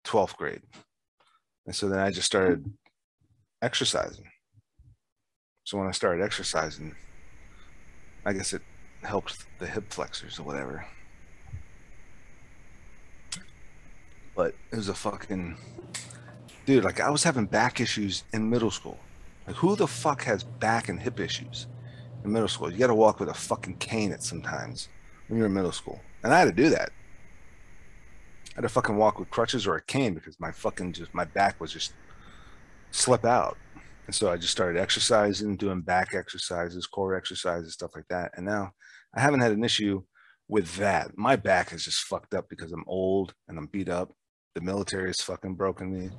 12th grade. And so then I just started exercising. So when I started exercising, I guess it helped the hip flexors or whatever. But it was a fucking dude, like I was having back issues in middle school. Like who the fuck has back and hip issues? in middle school. You got to walk with a fucking cane at sometimes when you're in middle school, and I had to do that. I had to fucking walk with crutches or a cane because my fucking just my back was just slip out, and so I just started exercising, doing back exercises, core exercises, stuff like that. And now I haven't had an issue with that. My back is just fucked up because I'm old and I'm beat up. The military has fucking broken me.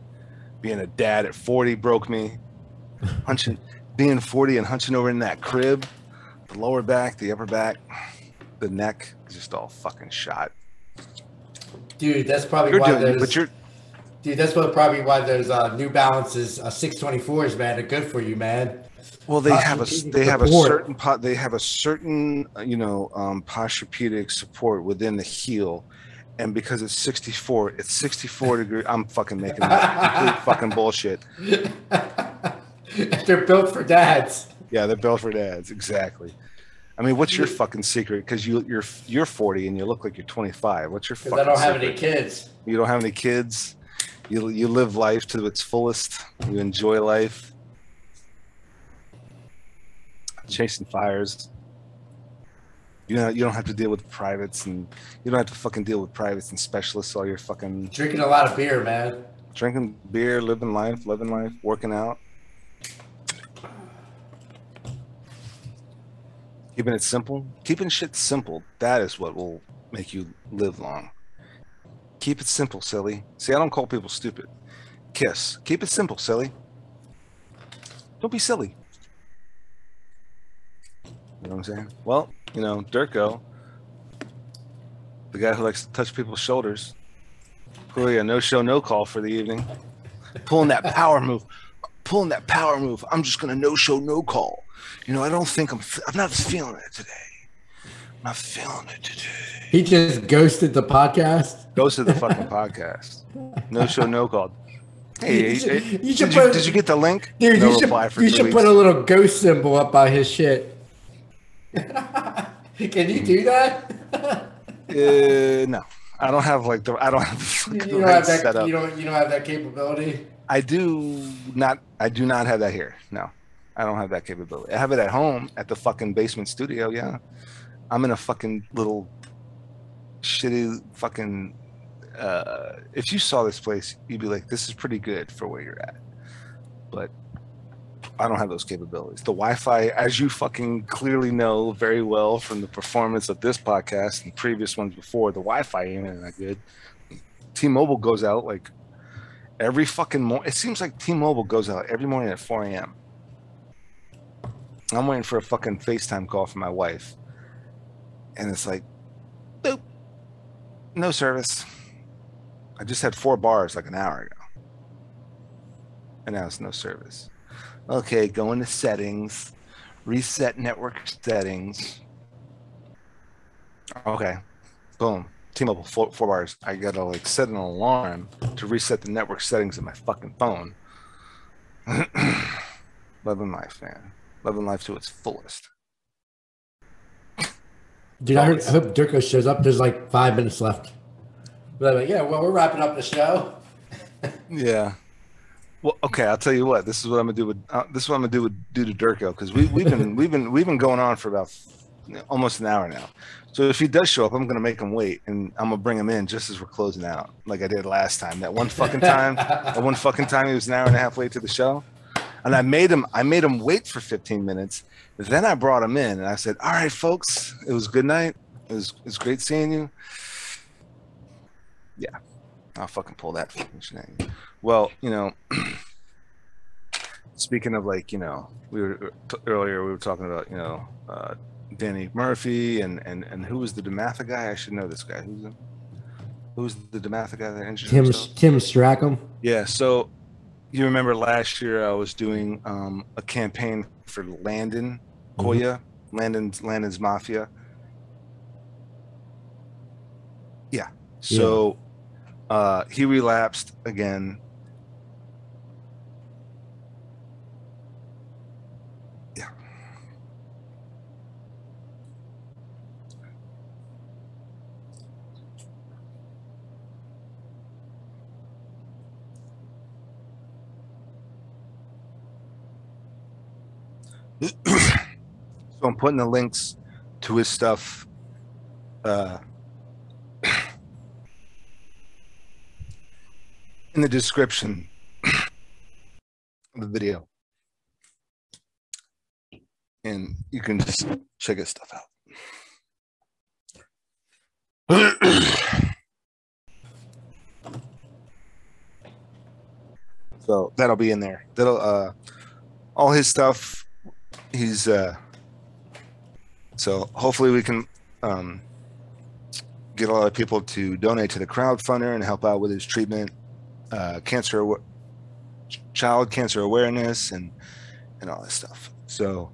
Being a dad at 40 broke me. Hunching, being 40 and hunching over in that crib, the lower back, the upper back, the neck, just all fucking shot. Dude, that's probably You're why doing, there's but you're dude. That's what probably why there's uh, New Balances uh, 624s, man. They're good for you, man. well. They have a they have a certain po- they have a certain uh, you know um, posturepedic support within the heel, and because it's 64, it's 64 degree. I'm fucking making that complete fucking bullshit. They're built for dads. Yeah, they're built for dads. Exactly. I mean, what's your fucking secret? Because you you're you're 40 and you look like you're 25. What's your Because fucking I don't have any kids. You don't have any kids. You you live life to its fullest. You enjoy life. Chasing fires. You know you don't have to deal with privates and you don't have to fucking deal with privates and specialists all your fucking Drinking a lot of beer, man. drinking beer, living life, living life, working out. Keeping it simple, keeping shit simple, that is what will make you live long. Keep it simple, silly. See, I don't call people stupid. Kiss. Keep it simple, silly. Don't be silly. You know what I'm saying? Well, you know, Durko, the guy who likes to touch people's shoulders, oh, clearly a no show, no call for the evening. Pulling that power move, pulling that power move. I'm just gonna no show, no call. You know, I don't think I'm. I'm not feeling it today. I'm not feeling it today. He just ghosted the podcast. Ghosted the fucking podcast. No show, no call. Hey, You should- hey, you did, should you, put- did you get the link? Dude, no you should, for you should put a little ghost symbol up by his shit. Can you do that? Uh, no, I don't have like the. I don't have the you don't right have that. setup. You don't. You don't have that capability. I do not. I do not have that here. No, I don't have that capability. I have it at home at the fucking basement studio. Yeah, I'm in a fucking little shitty fucking. Uh, if you saw this place, you'd be like, "This is pretty good for where you're at." but I don't have those capabilities. The Wi-Fi, as you fucking clearly know very well from the performance of this podcast and previous ones before, the Wi-Fi ain't that good. T-Mobile goes out like every fucking morning. It seems like T-Mobile goes out every morning at 4 a.m. I'm waiting for a fucking FaceTime call from my wife, and it's like, boop, no service. I just had four bars like an hour ago, and now it's no service. Okay, go into settings, reset network settings. Okay, boom. T-Mobile four, four bars. I gotta like set an alarm to reset the network settings of my fucking phone. Loving life, man. Loving life to its fullest. Dude, I, heard, I hope Durko shows up. There's like five minutes left. But like, yeah, well, we're wrapping up the show. yeah. Well, okay. I'll tell you what. This is what I'm gonna do with. Uh, this is what I'm gonna do with do to Durko because we we've been we've been we've been going on for about almost an hour now. So if he does show up, I'm gonna make him wait, and I'm gonna bring him in just as we're closing out, like I did last time. That one fucking time, that one fucking time he was an hour and a half late to the show, and I made him I made him wait for 15 minutes. Then I brought him in, and I said, "All right, folks, it was good night. It was it was great seeing you." Yeah, I'll fucking pull that fucking shenanigan. Well, you know. speaking of like you know we were earlier we were talking about you know uh, Danny Murphy and and and who was the DeMatha guy? I should know this guy. Who's the who's the DeMatha guy that injured Tim himself? Tim Strackham. Yeah. So you remember last year I was doing um, a campaign for Landon. Koya, mm-hmm. Landon's Landon's Mafia. Yeah. So yeah. Uh, he relapsed again so I'm putting the links to his stuff uh, in the description of the video. And you can just check his stuff out. so that'll be in there. That'll uh all his stuff he's uh, so hopefully we can um, get a lot of people to donate to the crowdfunder and help out with his treatment, uh, cancer, child cancer awareness, and and all this stuff. So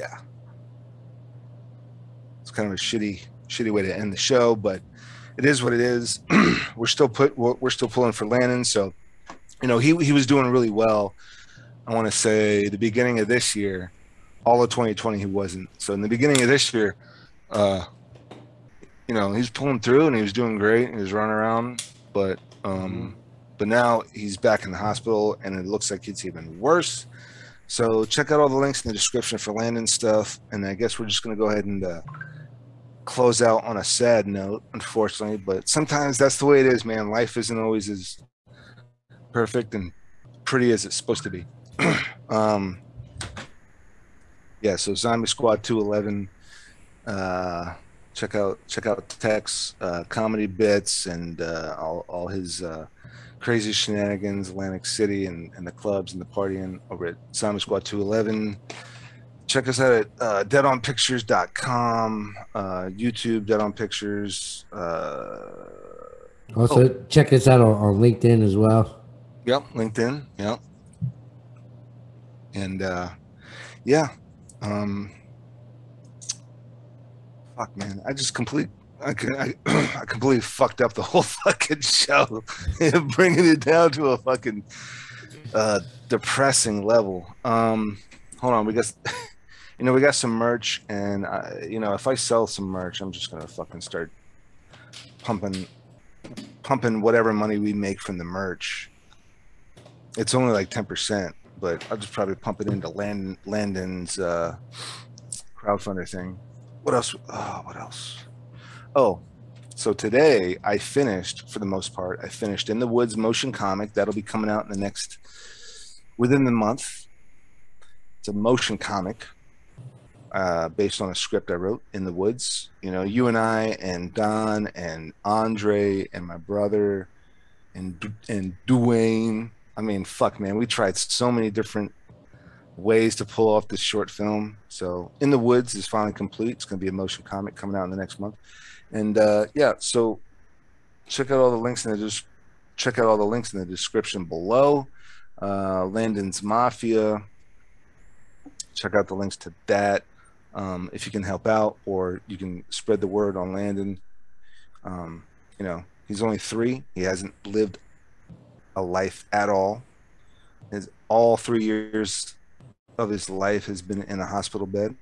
yeah, it's kind of a shitty shitty way to end the show, but it is what it is. we're still put we're still pulling for Landon, so you know he he was doing really well I want to say the beginning of this year, all of 2020 he wasn't. So in the beginning of this year, uh, you know, he's pulling through and he was doing great. He was running around, but um, mm-hmm. but now he's back in the hospital and it looks like it's even worse. So check out all the links in the description for Landon stuff. And I guess we're just gonna go ahead and uh, close out on a sad note, unfortunately. But sometimes that's the way it is, man. Life isn't always as perfect and pretty as it's supposed to be. um, yeah, so Zombie Squad 211. Uh, check out check out Tex uh, comedy bits and uh, all all his uh, crazy shenanigans, Atlantic City and, and the clubs and the partying over at Zombie Squad 211. Check us out at uh, deadonpictures.com, uh, YouTube, Dead on Pictures. Uh, also, oh. check us out on, on LinkedIn as well. Yep, LinkedIn. Yep and uh, yeah, um, fuck, man, I just complete. I, I, I completely fucked up the whole fucking show, bringing it down to a fucking uh, depressing level. Um, hold on, we got, you know, we got some merch, and I, you know, if I sell some merch, I'm just gonna fucking start pumping, pumping whatever money we make from the merch. It's only like ten percent, but I'll just probably pump it into Land, Landon's uh, crowdfunder thing. What else? Oh, what else? Oh, so today I finished for the most part. I finished in the woods motion comic that'll be coming out in the next within the month. It's a motion comic uh, based on a script I wrote in the woods. You know, you and I and Don and Andre and my brother and and Dwayne. I mean, fuck, man, we tried so many different ways to pull off this short film. So, In the Woods is finally complete. It's going to be a motion comic coming out in the next month. And uh, yeah, so check out all the links in the check out all the links in the description below. Uh, Landon's Mafia. Check out the links to that um, if you can help out, or you can spread the word on Landon. Um, you know, he's only three. He hasn't lived a life at all. His all three years of his life has been in a hospital bed,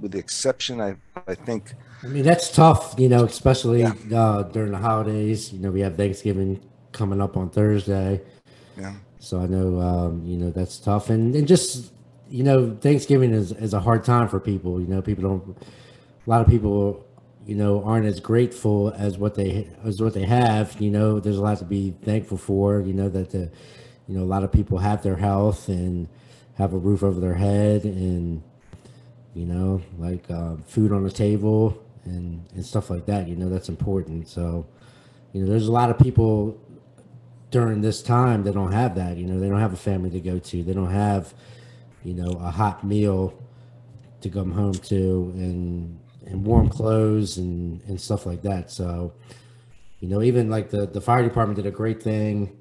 with the exception, I I think. I mean, that's tough, you know, especially yeah. uh, during the holidays. You know, we have Thanksgiving coming up on Thursday. Yeah. So I know, um, you know, that's tough, and and just you know, Thanksgiving is is a hard time for people. You know, people don't. A lot of people, you know, aren't as grateful as what they as what they have. You know, there's a lot to be thankful for. You know that the, you know, a lot of people have their health and have a roof over their head and you know like uh, food on the table and and stuff like that you know that's important so you know there's a lot of people during this time that don't have that you know they don't have a family to go to they don't have you know a hot meal to come home to and and warm clothes and and stuff like that. So you know even like the the fire department did a great thing.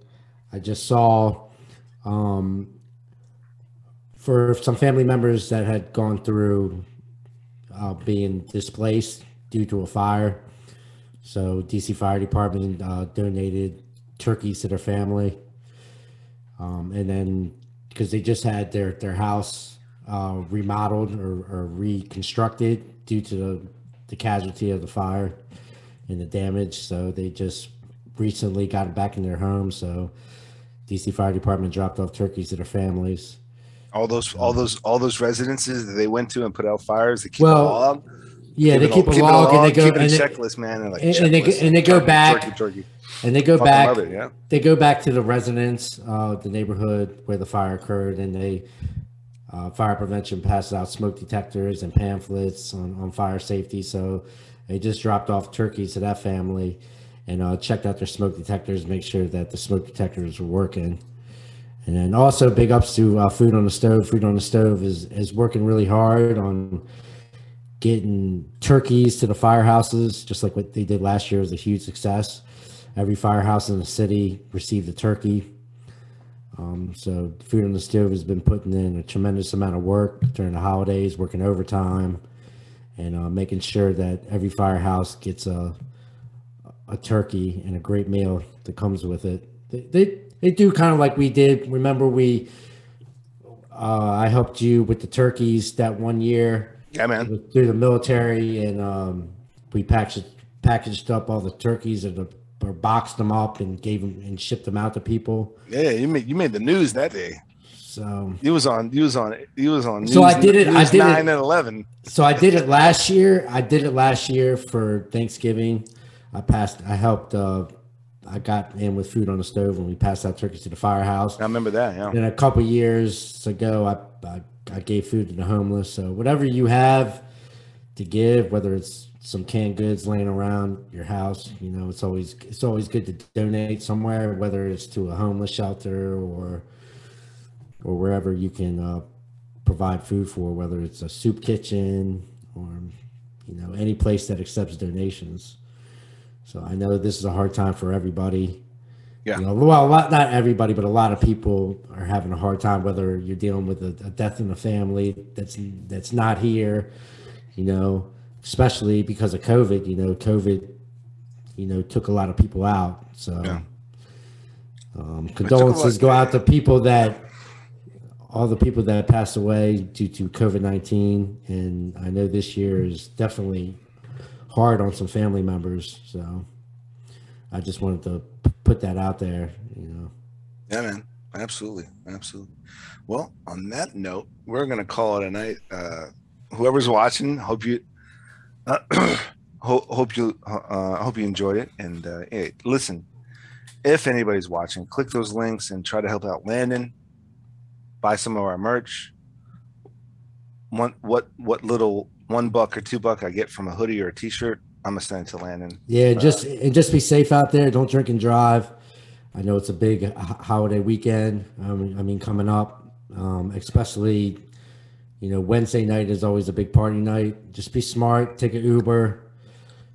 I just saw um for some family members that had gone through uh, being displaced due to a fire. So DC Fire Department uh, donated turkeys to their family, um, and then because they just had their their house uh, remodeled or, or, reconstructed due to the, the casualty of the fire and the damage, so they just recently got back in their home. So DC Fire Department dropped off turkeys to their families all those all those all those residences that they went to and put out fires. They keep well, log. Yeah, they keep, all, a, keep log, and they go and a checklist, man, and, like and, and, they and they go back. Turkey, turkey. And they go Fuck back. It, yeah. They go back to the residence, uh, the neighborhood where the fire occurred, and they uh, fire prevention passes out smoke detectors and pamphlets on, on fire safety. So they just dropped off turkeys to that family and uh, checked out their smoke detectors, make sure that the smoke detectors were working. And then also big ups to uh, Food on the Stove. Food on the Stove is is working really hard on getting turkeys to the firehouses, just like what they did last year was a huge success. Every firehouse in the city received a turkey. Um, so Food on the Stove has been putting in a tremendous amount of work during the holidays, working overtime, and uh, making sure that every firehouse gets a a turkey and a great meal that comes with it. They, they they do kind of like we did. Remember, we uh, I helped you with the turkeys that one year. Yeah, man. Through the military, and um, we packaged packaged up all the turkeys and or boxed them up and gave them and shipped them out to people. Yeah, you made you made the news that day. So he was on. He was on. He was on. So I did it. I did nine it, and eleven. So I did it last year. I did it last year for Thanksgiving. I passed. I helped uh, I got in with food on the stove when we passed out turkeys to the firehouse. I remember that. Yeah. And a couple years ago, I, I, I gave food to the homeless. So whatever you have to give, whether it's some canned goods laying around your house, you know, it's always it's always good to donate somewhere, whether it's to a homeless shelter or or wherever you can uh, provide food for, whether it's a soup kitchen or you know any place that accepts donations. So I know this is a hard time for everybody. Yeah. You know, well, a lot, not everybody, but a lot of people are having a hard time. Whether you're dealing with a, a death in the family that's that's not here, you know, especially because of COVID. You know, COVID, you know, took a lot of people out. So, yeah. um, condolences go out to people that all the people that passed away due to COVID nineteen, and I know this year is definitely hard on some family members. So I just wanted to put that out there, you know. Yeah, man. Absolutely. Absolutely. Well, on that note, we're going to call it a night. Uh, whoever's watching, hope you, uh, Ho- hope you uh, hope you enjoyed it. And uh, hey, listen, if anybody's watching, click those links and try to help out Landon. Buy some of our merch. One what what little one buck or two buck I get from a hoodie or a t-shirt, I'm gonna send it to Landon. Yeah, just and just be safe out there. Don't drink and drive. I know it's a big h- holiday weekend. Um, I mean, coming up, um, especially, you know, Wednesday night is always a big party night. Just be smart. Take an Uber.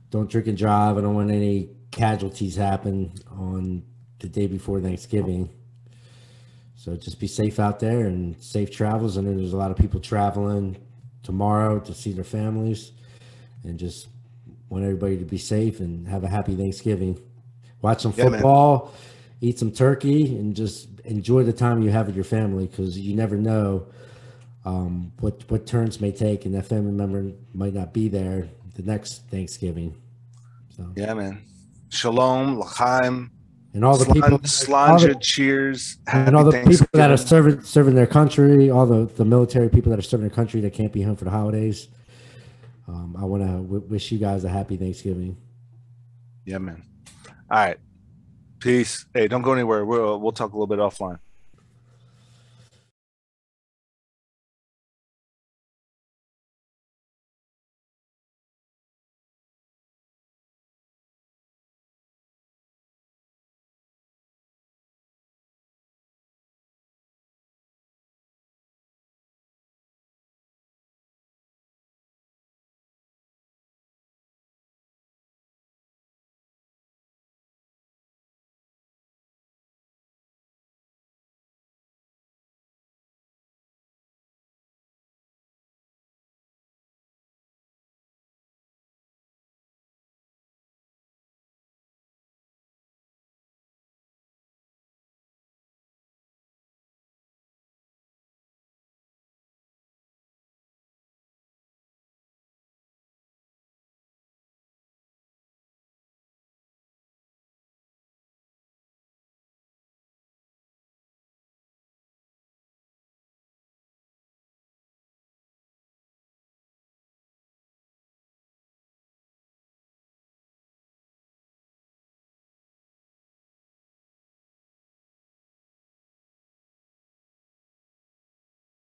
Don't drink and drive. I don't want any casualties happen on the day before Thanksgiving. So just be safe out there and safe travels. I know there's a lot of people traveling tomorrow to see their families, and just want everybody to be safe and have a happy Thanksgiving. Watch some Yeah, football, eat some turkey, and just enjoy the time you have with your family because you never know um, what what turns may take, and that family member might not be there the next Thanksgiving. So, Yeah, man. Shalom, l'chaim, and all the slan- people, all cheers, and all the people that are serving serving their country, all the the military people that are serving their country that can't be home for the holidays. Um, I want to w- wish you guys a happy Thanksgiving. Yeah, man. All right. Peace. Hey, don't go anywhere. We'll we'll talk a little bit offline.